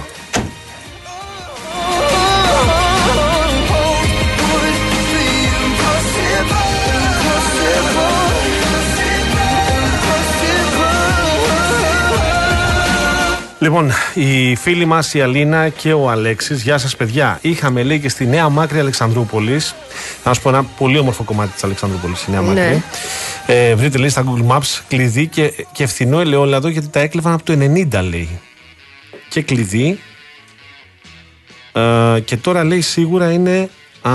Λοιπόν, η φίλη μας η Αλίνα και ο Αλέξης, γεια σας παιδιά. Είχαμε λέει και στη Νέα Μάκρη Αλεξανδρούπολης. Θα σου πω ένα πολύ όμορφο κομμάτι της Αλεξανδρούπολης, η Νέα Ναι. Μάκρη. Ε, βρείτε λέει στα Google Maps κλειδί και, και φθηνό ελαιόλαδο γιατί τα έκλεβαν από το 90 λέει. και κλειδί. Ε, και τώρα λέει σίγουρα είναι. Α,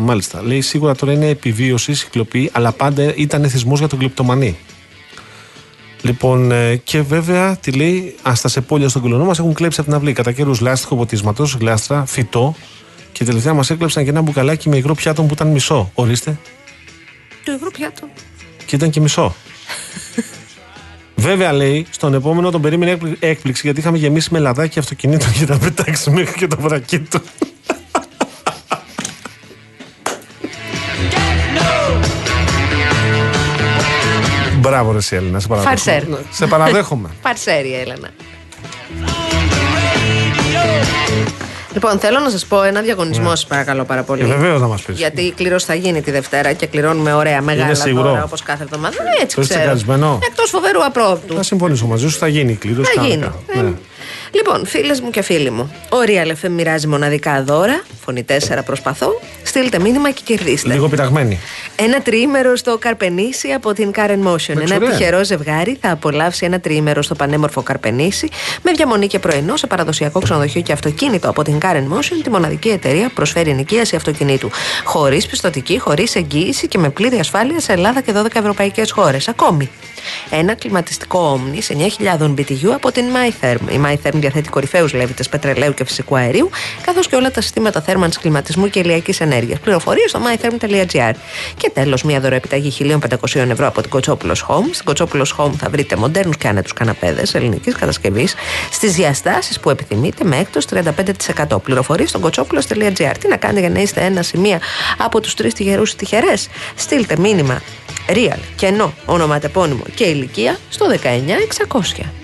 μάλιστα. Λέει σίγουρα τώρα είναι επιβίωση, κυκλοποιεί, αλλά πάντα ήταν εθισμό για τον κλειπτομανή. Λοιπόν, ε, και βέβαια τη λέει, ας τα σεπόλια στον κολονό μας έχουν κλέψει από την αυλή. Κατά καιρούς λάστιχο ποτίσματος, γλάστρα, φυτό. Και τελευταία μας έκλεψαν και ένα μπουκαλάκι με υγρό πιάτο που ήταν μισό. Ορίστε. Το υγρό πιάτο. Και ήταν και μισό. Βέβαια λέει, στον επόμενο τον περίμενε έκπλη- έκπληξη γιατί είχαμε γεμίσει με λαδάκι αυτοκινήτων και τα πετάξει μέχρι και το βρακί του. Μπράβο ρε εσύ Έλληνα, σε παραδέχομαι. Φαρσέρ. Ναι, Σε παραδέχομαι. Παρσέρι, Έλενα. Λοιπόν, θέλω να σας πω ένα διαγωνισμό, σας παρακαλώ πάρα πολύ. Και βεβαίως να μας πεις. Γιατί κλήρωση θα γίνει τη Δευτέρα και κληρώνουμε ωραία μεγάλα σίγουρο. δώρα όπως κάθε εβδομάδα. Ναι, έτσι Το είσαι ξέρω. τσεκαρισμένο; Εκτός φοβερού απρόπτου. Θα συμφωνήσω μαζί σου, θα γίνει η κλήρωση. Θα γίνει. Κανονικά. Ε, Ναι. Λοιπόν, φίλες μου και φίλοι μου, ο Real FM μοιράζει μοναδικά δώρα. Φωνή 4 προσπαθώ. Στείλτε μήνυμα και κερδίστε. Λίγο πειραγμένη. Ένα τριήμερο στο Καρπενήσι από την Karen Motion. Ένα ωραία. τυχερό ζευγάρι θα απολαύσει ένα τριήμερο στο πανέμορφο Καρπενήσι με διαμονή και πρωινό σε παραδοσιακό ξενοδοχείο και αυτοκίνητο από την Karen Motion, τη μοναδική εταιρεία που προσφέρει ενοικίαση αυτοκινήτου. Χωρίς πιστοτική, χωρίς εγγύηση και με πλήρη ασφάλεια σε Ελλάδα και 12 ευρωπαϊκές χώρες. Ακόμη. Ένα κλιματιστικό όμνης σε 9.000 BTU από την MyTherm. Η MyTherm διαθέτει κορυφαίους λέβητε πετρελαίου και φυσικού αερίου, καθώς και όλα τα συστήματα θέρμανσης κλιματισμού και ηλιακής ενέργειας. Πληροφορίες στο mytherm.gr. Και τέλος, μία δωροεπιταγή 1.500 ευρώ από την Κοτσόπουλος Home. Στην Κοτσόπουλος Home θα βρείτε μοντέρνους και άνετους καναπέδες ελληνικής κατασκευής στις διαστάσεις που επιθυμείτε με έκτος 35%. Πληροφορίες στο κοτσόπουλο.gr. Τι να κάνετε για να είστε ένα ή μία από τους τρεις τυχερούς τυχερές; Στείλτε μήνυμα real, κενό, ονοματεπώνυμο και ηλικία στο 19600.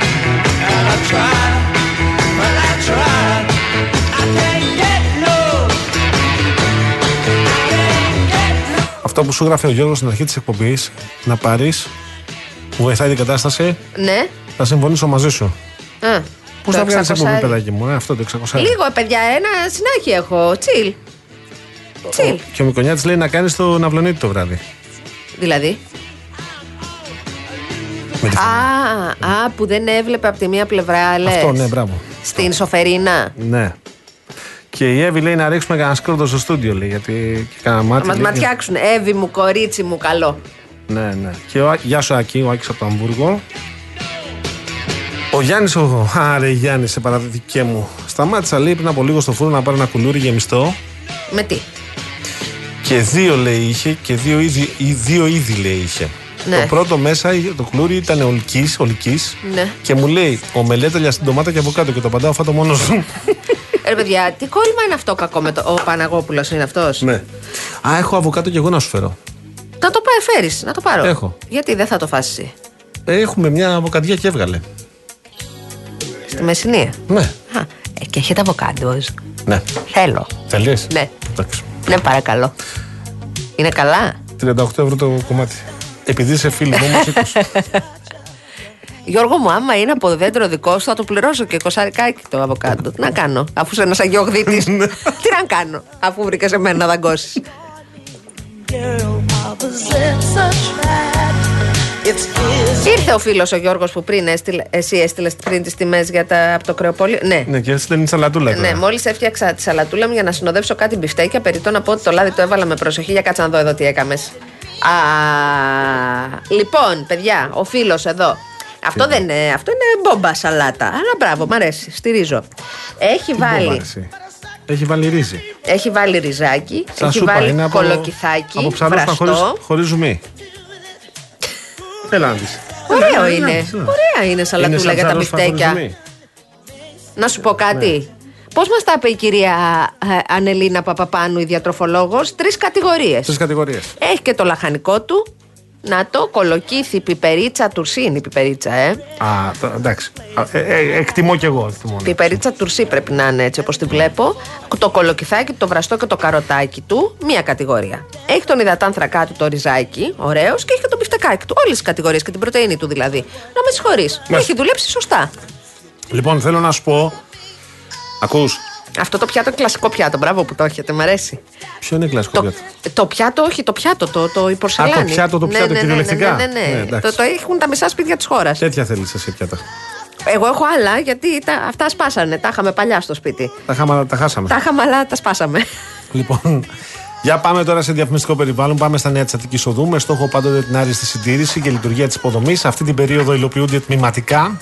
Αυτό που σου έγραφε ο Γιώργος στην αρχή της εκπομπής, να πάρεις που βοηθάει την κατάσταση, Ναι. θα συμφωνήσω μαζί σου. Α, Πώ το θα βγάλεις 600. εκπομπή, παιδάκι μου, ε, αυτό το 600. Λίγο, ε, παιδιά, ένα συνάχη έχω. Τσιλ. Τσιλ. Και ο Μικονιάτης λέει να κάνεις το ναυλονίτη το βράδυ. Δηλαδή. Με τη Α, α, που δεν έβλεπε από τη μία πλευρά, λες. Αυτό, ναι, μπράβο. Στην σοφερίνα. Ναι. Και η Εύη λέει να ρίξουμε κανένα σκρότο στο στούντιο, λέει, γιατί και κανένα μάτι. Θα μας λέει, ματιάξουν. Εύη μου, κορίτσι μου, καλό. Ναι, ναι. Και ο, Ά- γεια σου Άκη, ο Άκης από το Αμβούργο. Ο Γιάννης, ο. Άρε Γιάννη, σε παραδείγματι μου. Σταμάτησα λέει πριν από λίγο στο φούρνο να πάρω ένα κουλούρι γεμιστό. Με τι; Και δύο λέει είχε και δύο είδη, ή δύο είδη λέει είχε. Ναι. Το πρώτο μέσα, είχε- το κουλούρι ήταν ολικής, ολικής Ναι. και μου λέει ομελέταλια στην ντομάτα και από κάτω και το παντάω φάτο μόνος σου. Ρε παιδιά, τι κόλλημα είναι αυτό κακό με το. Ο Παναγόπουλος είναι αυτός; ναι. Α, έχω αβοκάτο και εγώ να σου φέρω. Να το πάει, φέρεις, να το πάρω. Έχω. Γιατί δεν θα το φάσει εσύ; Ε, Έχουμε μια αβοκαντιά και έβγαλε. Στη Μεσσηνία; Ναι. Α, ε, και έχετε αβοκάντος. Ναι. Θέλω. Θέλεις; Ναι. Εντάξει. Ναι, παρακαλώ. Είναι καλά; 38 ευρώ το κομμάτι. Επειδή είσαι φίλη μου, όμως 20. Γιώργο μου, άμα είναι από δέντρο δικό σου, θα το πληρώσω και κοσαρικάκι το αβοκάντο. Τι να κάνω, αφού είσαι ένας αγιογδίτης. Τι να κάνω, αφού βρήκα σε μένα να δαγκώσεις. Ήρθε ο φίλος ο Γιώργος που πριν έστειλε, εσύ έστειλες πριν τις τιμές για τα, από το κρεοπόλιο. Ναι. ναι, και έτσι δεν είναι σαλατούλα. τώρα. Ναι, μόλις έφτιαξα τη σαλατούλα μου για να συνοδεύσω κάτι μπιφτέκια. Περιττό να πω ότι το λάδι το έβαλα με προσοχή για κάτσα να δω εδώ τι έκαμες. Α, λοιπόν, παιδιά, ο φίλος εδώ. Αυτό δεν είναι, αυτό είναι μπόμπα σαλάτα. Αλλά μπράβο, μ' αρέσει, στηρίζω. Έχει Τι μπόμπα, βάλει, εσύ; Έχει βάλει ρύζι. έχει βάλει ριζάκι, Σαν έχει σούπα, βάλει είναι από, κολοκυθάκι, από ψαρούς βραστό. χωρίς, χωρίς ζουμί. Έλα να δεις. Ωραίο Έλα, έλα, είναι. έλα. Ωραία είναι σαλατούλα σαν για τα ψαρός χωρίς μπιφτέκια. ζουμί. Να σου πω κάτι. Πώς μας τα είπε η κυρία ε, Ανελίνα Παπαπάνου, η διατροφολόγος, τρεις κατηγορίες. Τρεις κατηγορίες. Έχει και το λαχανικό του, Να το κολοκύθι, πιπερίτσα, τουρσί είναι η πιπερίτσα, ε. Α, το- εντάξει. Α, ε, ε, εκτιμώ κι εγώ. Εκτιμώ, ναι. Πιπερίτσα τουρσί πρέπει να είναι έτσι όπως τη βλέπω. Το κολοκυθάκι, το βραστό και το καροτάκι του, μία κατηγορία. Έχει τον υδατάνθρακά του το ριζάκι, ωραίος, και έχει και το μπιφτεκάκι του. Όλες τις κατηγορίες και την πρωτεΐνη του δηλαδή. Να με συγχωρείς. Έχει δουλέψει σωστά. Λοιπόν, θέλω να σου πω. Ακούς, Αυτό το πιάτο κλασικό πιάτο, μπράβο που το έχετε, μ' αρέσει. ποιο είναι κλασικό Το, πιάτο; το πιάτο, όχι το πιάτο, το, το η πορσελάνη. Α, το πιάτο, το πιάτο, ναι, ναι, ναι, κυριολεκτικά; Ναι, ναι, ναι. Ναι, εντάξει. το, το έχουν τα μισά σπίτια της χώρας. Τέτοια θέλεις εσύ πιάτα; Εγώ έχω άλλα γιατί τα, αυτά σπάσανε. Τα είχαμε παλιά στο σπίτι. Τα, χάμα, τα χάσαμε. Τα είχαμε, αλλά τα σπάσαμε. Λοιπόν, για πάμε τώρα σε διαφημιστικό περιβάλλον. Πάμε στα νέα της Αττικής Οδού με στόχο πάντοτε την άριστη συντήρηση και λειτουργία της υποδομής. Αυτή την περίοδο υλοποιούνται τμηματικά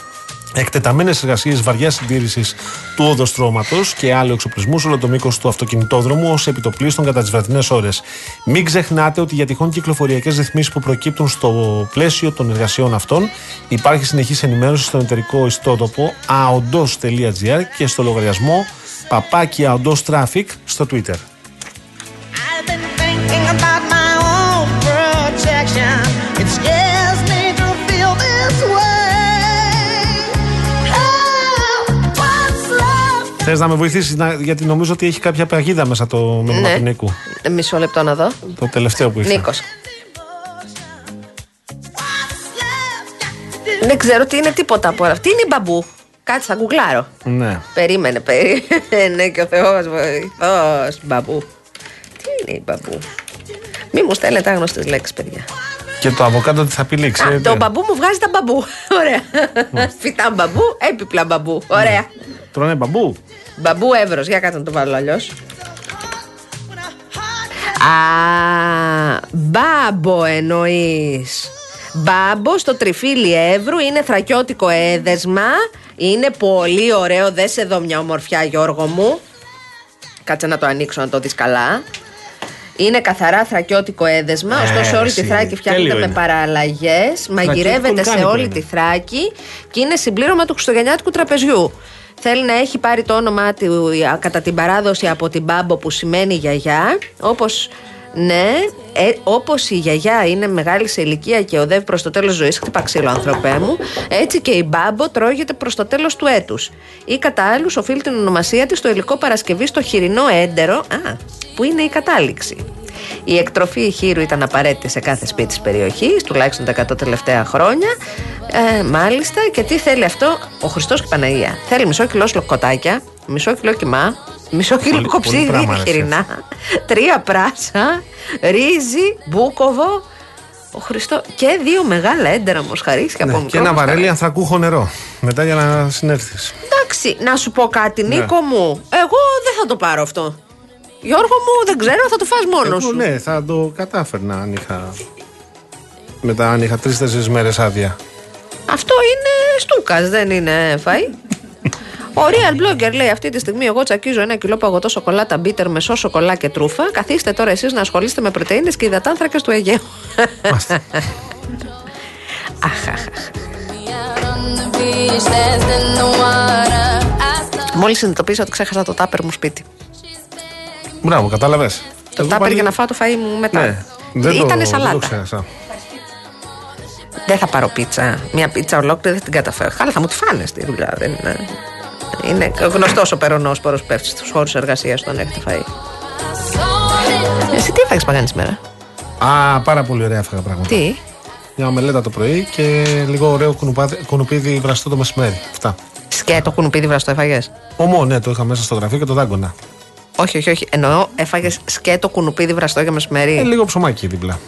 εκτεταμένες εργασίες βαριά συντήρησης του οδοστρώματος και άλλου εξοπλισμού σε όλο το μήκος του αυτοκινητόδρομου ως επιτοπλίστων κατά τις βραδινές ώρες. Μην ξεχνάτε ότι για τυχόν κυκλοφοριακές ρυθμίσεις που προκύπτουν στο πλαίσιο των εργασιών αυτών υπάρχει συνεχής ενημέρωση στον εταιρικό ιστότοπο aondos.gr και στο λογαριασμό παπάκι aondos traffic στο Twitter. I've been Θες να με βοηθήσεις, γιατί νομίζω ότι έχει κάποια παγίδα μέσα το μήνυμα Ναι. του Νίκου. Ε, Μισό λεπτό να δω. Το τελευταίο που ήρθε. Νίκος. Δεν ξέρω τι είναι τίποτα από όλα. Τι είναι η μπαμπού; Κάτσε, θα γκουγκλάρω. Ναι. Περίμενε, περίμενε και ο Θεός βοηθός. Μπαμπού. Τι είναι η μπαμπού; Μη μου στέλνετε άγνωστες λέξεις, παιδιά. Και το αβοκάντο τι θα πει λέει, Α, ξέρετε. το μπαμπού μου βγάζει τα μπαμπού. Ωραία. Φυτά μπαμπού, έπιπλα μπαμπού. Ωραία. Τρώνε μπαμπού. Μπαμπού Εύρος, για κάτσε να το βάλω αλλιώς. Α, μπάμπο εννοείς. Μπάμπο στο τριφύλι Εύρου είναι θρακιώτικο έδεσμα. Είναι πολύ ωραίο. Δες σε δω μια ομορφιά, Γιώργο μου. Κάτσε να το ανοίξω να το δεις καλά. Είναι καθαρά θρακιώτικο έδεσμα, Ε, ωστόσο όλη τη εσύ, Θράκη φτιάχνεται τέλειο με είναι. παραλλαγές. Μαγειρεύεται σε λουκάνικο όλη είναι. τη Θράκη και είναι συμπλήρωμα του Χριστουγεννιάτικου τραπεζιού. Θέλει να έχει πάρει το όνομά του α, κατά την παράδοση από την Μπάμπο που σημαίνει γιαγιά. Όπως ναι, ε, όπως η γιαγιά είναι μεγάλη σε ηλικία και οδεύει προς το τέλος ζωής, χτυπά ξύλο, ανθρωπέ μου, έτσι και η μπάμπο τρώγεται προς το τέλος του έτους. Ή κατά άλλους οφείλει την ονομασία της στο υλικό παρασκευή στο χοιρινό έντερο, α, που είναι η κατάληξη. Η εκτροφή χείρου ήταν απαραίτητη σε κάθε σπίτι της περιοχής, τουλάχιστον τα 100 τελευταία χρόνια. Ε, μάλιστα, και τι θέλει αυτό ο Χριστός και η Παναγία. Θέλει μισό κιλό σλοκοτάκια, μισό κιλό κιμά, μισό κιλό Πολύ- πολύ κοψίδι πράγμα, ρε, χοιρινά, τρία πράσα, ρύζι, μπούκοβο. Ο Χριστό και δύο μεγάλα έντερα μοσχαρίσια από Ναι, μικρό και ένα μοσχαρί. βαρέλι ανθρακούχο νερό. Μετά για να συνέλθεις. Εντάξει, να σου πω κάτι, Ναι. Νίκο μου. Εγώ δεν θα το πάρω αυτό. Γιώργο μου, δεν ξέρω, θα το φας μόνος Εγώ σου. ναι, θα το κατάφερνα αν είχα. Μετά αν είχα τρει-τέσσερι μέρες άδεια. Αυτό είναι στούκας, δεν είναι φαΐ. Ο Real Blogger λέει αυτή τη στιγμή: Εγώ τσακίζω ένα κιλό παγωτό σοκολάτα μπίτερ με σο σοκολά και τρούφα. Καθίστε τώρα εσείς να ασχολείστε με πρωτενε και υδατάνθρακες του Αιγαίου. Μάλιστα. Αχ, αχ, αχ. on the beach, danced in the water. I saw Μόλις συνειδητοποίησα ότι ξέχασα το τάπερ μου σπίτι. Μπράβο, κατάλαβες. Το τάπερ για να φάω το φαΐ μου μετά. Ναι, δεν το, Ήτανε δεν το σαλάτα. ξέχασα. Δεν θα πάρω πίτσα. Μια πίτσα ολόκληρη δεν την καταφέρω. Καλά, θα μου τη φάνε στη δουλειά. Δεν είναι. Είναι γνωστός ο περονός πόρος πέφτει στους χώρους εργασίας όταν έχετε φαΐ. saw it. Εσύ τι έφαγες παγάνη σήμερα. Α, πάρα πολύ ωραία έφαγα πράγματα. Τι; Μια ομελέτα το πρωί και λίγο ωραίο κουνουπάδι- κουνουπίδι βραστό το μεσημέρι. Αυτά. Σκέτο κουνουπίδι βραστό έφαγες; Ομό, ναι, το είχα μέσα στο γραφείο και το δάγκωνα. Όχι, όχι, όχι. Εννοώ έφαγες σκέτο κουνουπίδι βραστό για μεσημέρι. Ε, λίγο ψωμάκι δίπλα.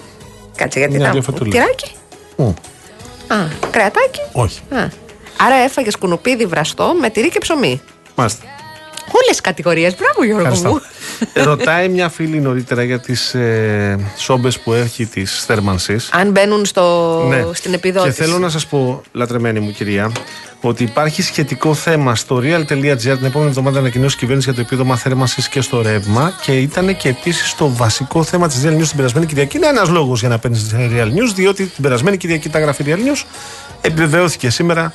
Κάτσε γιατί μια ήταν. δύο φετούλες. Τυράκι; Μμ, Α, κρεατάκι; όχι. Α. Άρα έφαγες κουνουπίδι βραστό με τυρί και ψωμί. Μάλιστα. Όλες τις κατηγορίες. Μπράβο, Γιώργο Ευχαριστώ. μου. Ρωτάει μια φίλη νωρίτερα για τις ε, σόμπες που έχει της θέρμανσης. Αν μπαίνουν στο, στην επιδότηση. Ναι. Και θέλω να σας πω, λατρεμένη μου κυρία, ότι υπάρχει σχετικό θέμα στο real.gr την επόμενη εβδομάδα ανακοινώσει η κυβέρνηση για το επίδομα θέρμανσης και στο ρεύμα. Και ήταν και επίση το βασικό θέμα της Real News την περασμένη Κυριακή. Είναι ένας λόγος για να παίρνεις τη Real News, διότι την περασμένη Κυριακή τα γράφει Real News. Επιβεβαιώθηκε σήμερα.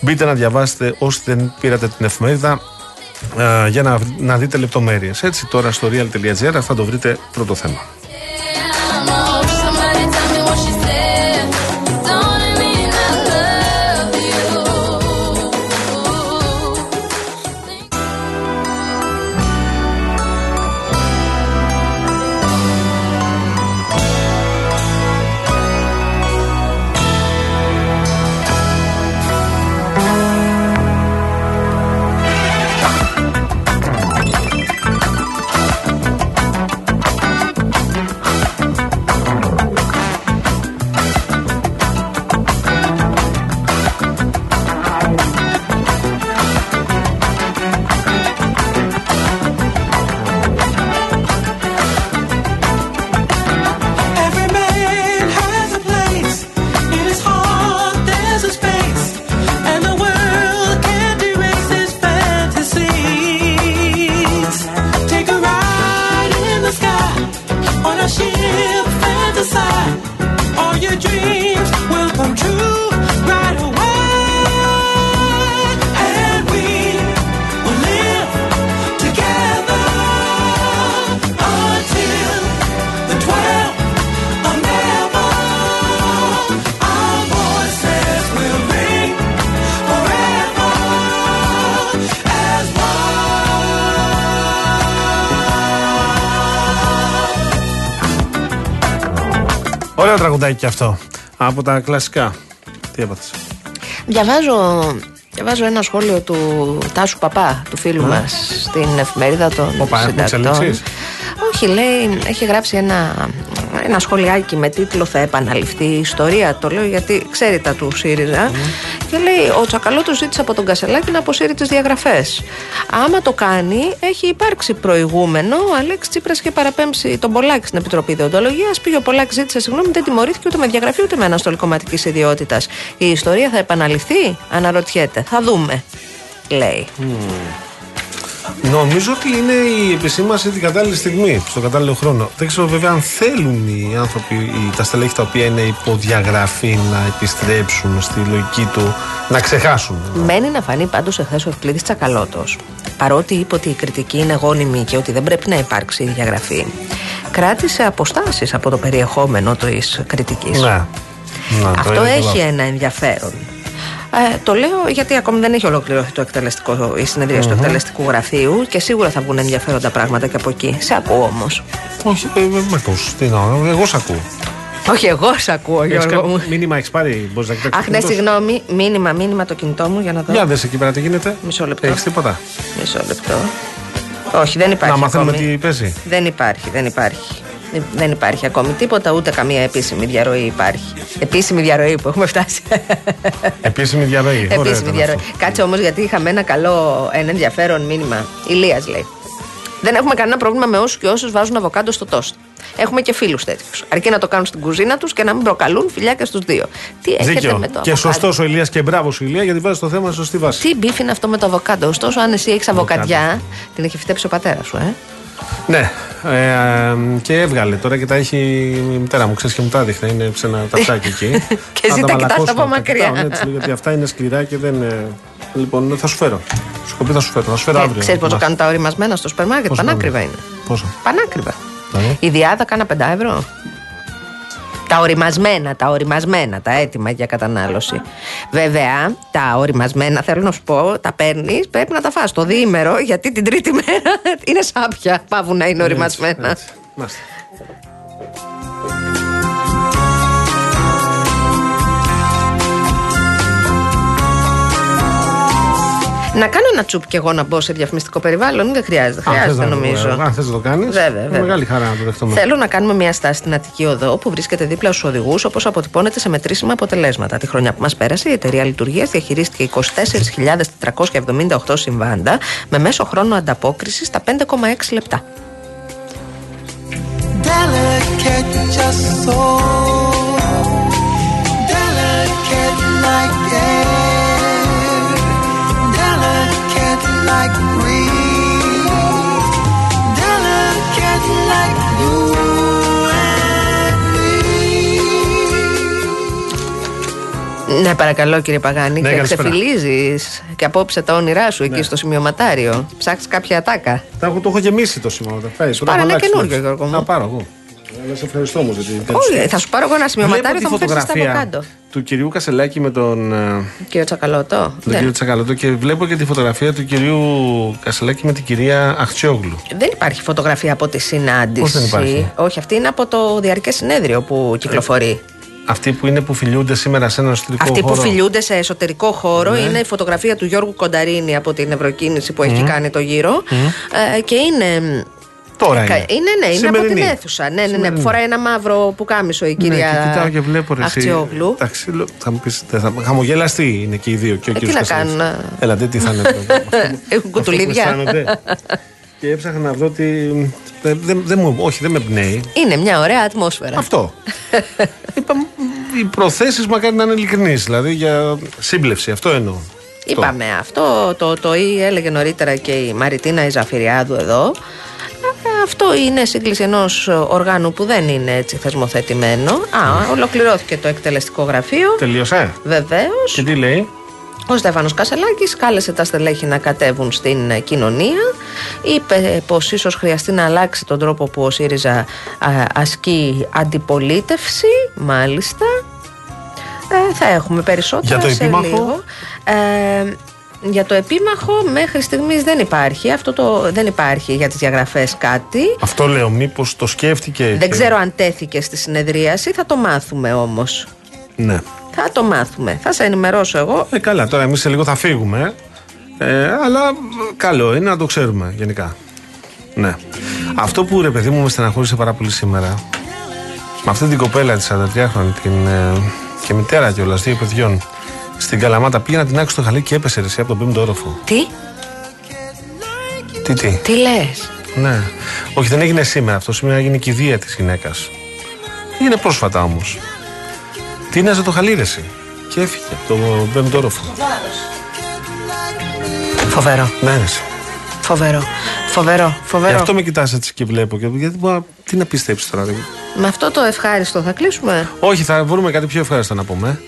Μπείτε να διαβάσετε όσοι δεν πήρατε την εφημερίδα ε, για να, να δείτε λεπτομέρειες. Έτσι, τώρα στο real.gr θα το βρείτε πρώτο θέμα. Τραγουδάκι και αυτό. Από τα κλασικά. Τι έπαθες; Διαβάζω, διαβάζω ένα σχόλιο του Τάσου Παπά, του φίλου μας, στην εφημερίδα των Οπα, έχουμε συντακτών. εξελίξεις; Όχι, λέει, έχει γράψει ένα, ένα σχολιάκι με τίτλο Θα επαναληφθεί η ιστορία. Το λέω γιατί ξέρει τα του ΣΥΡΙΖΑ. Και λέει: Ο Τσακαλώτος ζήτησε από τον Κασελάκη να αποσύρει τις διαγραφές. Άμα το κάνει, έχει υπάρξει προηγούμενο. Ο Αλέξη Τσίπρας είχε παραπέμψει τον Πολάκη στην Επιτροπή Διοντολογία. Πήγε ο Πολάκης, ζήτησε συγγνώμη, δεν τιμωρήθηκε ούτε με διαγραφή ούτε με αναστολή κομματική ιδιότητας. Η ιστορία θα επαναληφθεί, αναρωτιέται. Θα δούμε, λέει. Νομίζω ότι είναι η επισήμαση την κατάλληλη στιγμή, στον κατάλληλο χρόνο. Δεν ξέρω βέβαια αν θέλουν οι άνθρωποι, οι, τα στελέχη τα οποία είναι υποδιαγραφή να επιστρέψουν στη λογική του, να ξεχάσουν. Μένει να φανεί πάντως εχθέ ο Ευκλήδης Τσακαλώτος. Παρότι είπε ότι η κριτική είναι γόνιμη και ότι δεν πρέπει να υπάρξει η διαγραφή, κράτησε αποστάσεις από το περιεχόμενο της κριτικής. Ναι. Να, το Αυτό είδα. έχει ένα ενδιαφέρον. Ε, το λέω γιατί ακόμη δεν έχει ολοκληρωθεί το εκτελεστικό, η συνεδρία του εκτελεστικού γραφείου και σίγουρα θα βγουν ενδιαφέροντα πράγματα και από εκεί. Σε ακούω όμως. Όχι, ε, ε, με ακούς. Τι να, εγώ σ' ακούω. Όχι, εγώ σε ακούω, Έχεις Γιώργο κάποιο μου. μήνυμα έχεις πάρει, μπορείς να κοιτάξεις. Αχ, το ναι, κινητός; σου; συγγνώμη. Μήνυμα, μήνυμα το κινητό μου για να δω. Για δες εκεί πέρα τι γίνεται. Μισό λεπτό. Έχεις τίποτα; Μισό λεπτό. Όχι, δεν υπάρχει. να μαθαίνουμε ακόμη. τι παίζει. Δεν υπάρχει, δεν υπάρχει. Δεν- Δεν υπάρχει ακόμη τίποτα, ούτε καμία επίσημη διαρροή υπάρχει. Επίσημη διαρροή που έχουμε φτάσει. Επίσημη διαρροή. Ωραίο Επίσημη ήταν διαρροή. αυτό. Κάτσε όμως γιατί είχαμε ένα καλό, ένα ενδιαφέρον μήνυμα. Ηλίας λέει. Δεν έχουμε κανένα πρόβλημα με όσους και όσους βάζουν αβοκάντο στο τόστ. Έχουμε και φίλους τέτοιους. Αρκεί να το κάνουν στην κουζίνα τους και να μην προκαλούν φιλιά και στους δύο. Τι έχετε Δίκιο. με το Και αβοκάντο; σωστός ο Ηλίας και μπράβο σου Ηλία γιατί βάζεις το θέμα στη σωστή βάση. Τι μπίφ είναι αυτό με το αβοκάντο; Ωστόσο, αν εσύ έχεις Αβοκάντο. αβοκαντιά, την έχει φυτέψει ο πατέρας σου, ε. Ναι. Ε, και έβγαλε τώρα και τα έχει η μητέρα μου. Ξέρεις και μου τα δείχνει. Είναι σε ένα ταψάκι εκεί. Και Να εσύ τα τα κοιτάς μαλακώσουμε, από τα μακριά. κοιτάω, ναι, έτσι, γιατί αυτά είναι σκληρά και δεν. ε, Λοιπόν, θα σου φέρω. Σου έχω πει θα σου φέρω. Θα σου φέρω αύριο. Ξέρεις πόσο Να- κάνουν τα οριμασμένα στο σούπερ μάρκετ; Πόσο Πανάκριβα κάνουν; είναι. Πόσο; Πανάκριβα. Δηλαδή; Η διάδα κάνα 5 ευρώ. Τα οριμασμένα, τα οριμασμένα, τα έτοιμα για κατανάλωση. Βέβαια, τα οριμασμένα, θέλω να σου πω, τα παίρνεις, πρέπει να τα φας το διήμερο, γιατί την τρίτη μέρα είναι σάπια. Πάβουν να είναι οριμασμένα. Έτσι, μάλιστα. Να κάνω ένα τσουπ κι εγώ να μπω σε διαφημιστικό περιβάλλον, δεν χρειάζεται. Αν θες Χρειάζεται να- νομίζω. Αν θες να το κάνεις. Βέβαια, βέβαια. Μεγάλη χαρά να το δεχτούμε. Θέλω να κάνουμε μια στάση στην Αττική Οδό που βρίσκεται δίπλα στους οδηγούς όπως αποτυπώνεται σε μετρήσιμα αποτελέσματα. Τη χρονιά που μας πέρασε, η εταιρεία λειτουργίας διαχειρίστηκε 24.478 συμβάντα με μέσο χρόνο ανταπόκριση στα 5,6 λεπτά. Delicate, just so delicate like Ναι, παρακαλώ κύριε Παγάνη, Ναι, και καλησπέρα. ξεφυλίζεις και απόψε τα όνειρά σου εκεί στο σημειωματάριο. Ψάχνει κάποια ατάκα. Τα έχω- Το έχω γεμίσει το σημείο. Τα φέρεις, Πάρε θα ένα αλλάξεις, καινούργιο, εντάξει. Γιώργο μου. Θα πάρω εγώ. Αλλά σε ευχαριστώ όμως γιατί. Όχι, θα σου πάρω εγώ ένα σημειωματάριο, θα Βλέπω μου τη φέρει τα φωτογραφία αβοκάντο. του κυρίου Κασελάκη με τον, ε, Κύριο Τσακαλώτο. τον Δεν. κύριο Τσακαλώτο και βλέπω και τη φωτογραφία του κυρίου Κασελάκη με την κυρία Αχτσιόγλου. Δεν υπάρχει φωτογραφία από τη συνάντηση. Πώς δεν υπάρχει; Όχι, αυτή είναι από το διαρκές συνέδριο που κυκλοφορεί. Αυτοί που είναι που φιλιούνται σήμερα σε ένα εσωτερικό Αυτοί που χώρο. φιλιούνται σε εσωτερικό χώρο Ναι. είναι η φωτογραφία του Γιώργου Κονταρίνη από την Ευρωκίνηση που έχει κάνει το γύρο. Ε, και είναι. Τώρα κα- είναι. Είναι, ναι, είναι από την Σημερινή. αίθουσα. Ναι, ναι, ναι. Σημερινή. Φοράει ένα μαύρο που κάμισο η κυρία. Ναι, και κοιτάω και βλέπω ρε, εσύ. Αχτσιόγλου. Εντάξει, λέω, θα μου πεις, δεν θα, χαμογελαστοί είναι και οι δύο. Και ο Ε, τι κύριος να Κασελάκης. κάνουν, α. Έλα, δεν τι θα είναι. αυτό- αυτό- Έχουν αυτό που κουτουλίδια. Αισθάνονται. και έψαχνα να δω τι. Δεν, δεν, δεν μου, όχι, δεν με πνέει. Είναι μια ωραία ατμόσφαιρα. Αυτό. Είπα, οι προθέσεις μακάρι να είναι ειλικρινείς. Δηλαδή για σύμπλευση, αυτό εννοώ. Αυτό. Είπαμε αυτό, το, το ή έλεγε νωρίτερα και η Μαριτίνα Ιζαφυριάδου εδώ. Ε, Αυτό είναι σύγκληση ενός οργάνου που δεν είναι έτσι θεσμοθετημένο. Α, ολοκληρώθηκε το εκτελεστικό γραφείο. Τελείωσε. Βεβαίως. Και τι λέει; Ο Στέφανος Κασελάκης κάλεσε τα στελέχη να κατέβουν στην ε, κοινωνία. Είπε πως ίσως χρειαστεί να αλλάξει τον τρόπο που ο ΣΥΡΙΖΑ α, ασκεί αντιπολίτευση. Μάλιστα. Ε, θα έχουμε περισσότερα Για το σε επίμαχο; λίγο. Ε, Για το επίμαχο μέχρι στιγμής δεν υπάρχει. Αυτό το, δεν υπάρχει για τις διαγραφές κάτι. Αυτό λέω, μήπως το σκέφτηκε. Δεν και- ξέρω αν τέθηκε στη συνεδρίαση, θα το μάθουμε όμως. Ναι. Θα το μάθουμε. Θα σε ενημερώσω εγώ. Ε, καλά, τώρα εμείς σε λίγο θα φύγουμε. Ε, αλλά ε, καλό είναι να το ξέρουμε γενικά. Ναι. Αυτό που ρε παιδί μου με στεναχώρησε πάρα πολύ σήμερα. Με αυτή την κοπέλα της 43χρονη, την ε, και μητέρα κιόλας, δύο παιδιών, στην Καλαμάτα πήγε να την άξει στο χαλί και έπεσε ρε, εσύ, από τον πέμπτο όροφο. Τι, Τι, τι; τι λες; Ναι. Όχι, δεν έγινε σήμερα αυτό. Σήμερα έγινε και η βία της γυναίκας. Έγινε πρόσφατα όμως. Τίναζε το χαλί, ρε, εσύ; Και έφυγε από τον πέμπτο όροφο. Φοβερό. Ναι, ρε, εσύ. Φοβερό. Φοβερό. Γι' Φοβερό. αυτό με κοιτάς έτσι και βλέπω. Και, γιατί, μπορεί- τι να πιστέψεις τώρα. δηλαδή. Με αυτό το ευχάριστο θα κλείσουμε; Όχι, θα βρούμε κάτι πιο ευχάριστο να πούμε.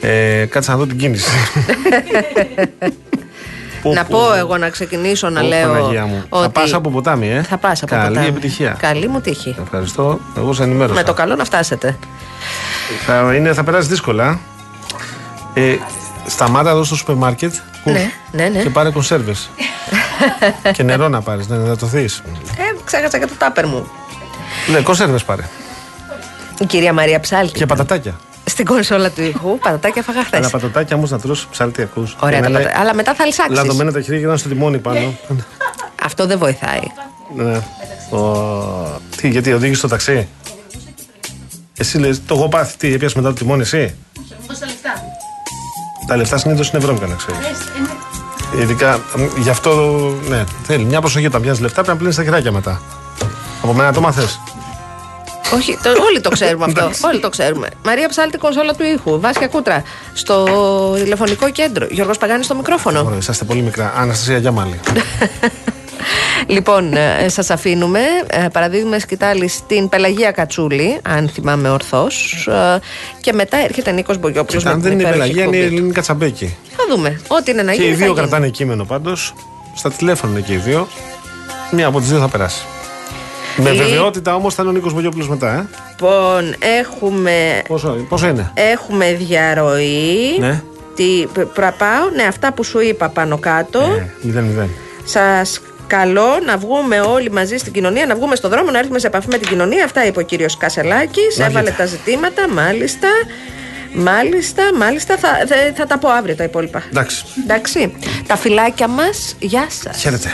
Ε, κάτσε να δω την κίνηση. Πω, να πω. πω εγώ να ξεκινήσω να Πω, λέω. Παναγία μου. Θα ότι πας από ποτάμι, ε; Θα πας από Καλή ποτάμι. επιτυχία. Καλή μου τύχη. Ευχαριστώ. Εγώ σε ενημέρωσα. Με το καλό να φτάσετε. Θα, είναι, θα περάσει δύσκολα. Ε, σταμάτα εδώ στο σούπερ μάρκετ. Ναι, ναι, ναι. Και πάρε κονσέρβες. και νερό να πάρεις, ναι, να το θείς. Ε, ξέχασα και το τάπερ μου. Ναι, κονσέρβες πάρε. Η κυρία Μαρία Ψάλτη. Και πατατάκια. Στην κονσόλα του ήχου. Πατατάκια φάγα χθες. Αλλά πατατάκια όμως να τρώσει ψάλτη ακούς. Ωραία τα πατατάκια. Αλλά μετά θα λυσάξει. Λαδωμένα τα χέρια και ήταν στο τιμόνι πάνω. Αυτό δεν βοηθάει. ναι. Ο... Τι, γιατί οδήγησε το ταξί; Εσύ λες, το έχω πάθει. Τι, έπιασες μετά το τιμόνι, εσύ; Τα λεφτά συνήθως είναι βρώμικα, να ξέρεις. Ειδικά μ, γι' αυτό, ναι, θέλει μια προσοχή όταν πιάνεις λεφτά πρέπει να πλύνεις τα χεράκια μετά. Από μένα το μάθες. Όχι, το, όλοι το ξέρουμε αυτό. όλοι το ξέρουμε. Μαρία Ψάλτη, κονσόλα του ήχου. Βάσια Κούτρα. Στο τηλεφωνικό κέντρο. Γιώργος Παγάνης στο μικρόφωνο. Ωραία, είσαστε πολύ μικρά. Αναστασία Γιάμαλη. Λοιπόν, ε, σας αφήνουμε. Ε, παραδίδουμε σκητάλη στην Πελαγία Κατσούλη, αν θυμάμαι ορθώς. Ε, και μετά έρχεται Νίκος Μπογιόπουλος με Αν την δεν είναι η υπέροχη Πελαγία, είναι η εκπομπή. Ελληνική Κατσαμπέκη. Θα δούμε. Ό,τι είναι να Και γίνει. οι θα δύο γίνει. κρατάνε κείμενο πάντως. Στα τηλέφωνα είναι και οι δύο. Μία από τις δύο θα περάσει. Με Λι- βεβαιότητα όμως θα είναι ο Νίκος Μπογιόπουλος μετά, ε. Λοιπόν, έχουμε, Πόσο, πόσο είναι; έχουμε διαρροή. Ναι. Τι, π- πραπάω, ναι, αυτά που σου είπα πάνω κάτω. Ε, μηδέν, μηδέν. Σας καλώ να βγούμε όλοι μαζί στην κοινωνία, να βγούμε στον δρόμο, να έρθουμε σε επαφή με την κοινωνία. Αυτά είπε ο κύριος Κασελάκης. Να Έβαλε έχετε. τα ζητήματα, μάλιστα. Μάλιστα, μάλιστα. Θα, θα, θα τα πω αύριο τα υπόλοιπα. Εντάξει. Εντάξει. Τα φυλάκια μας, γεια σας. Χαίρετε.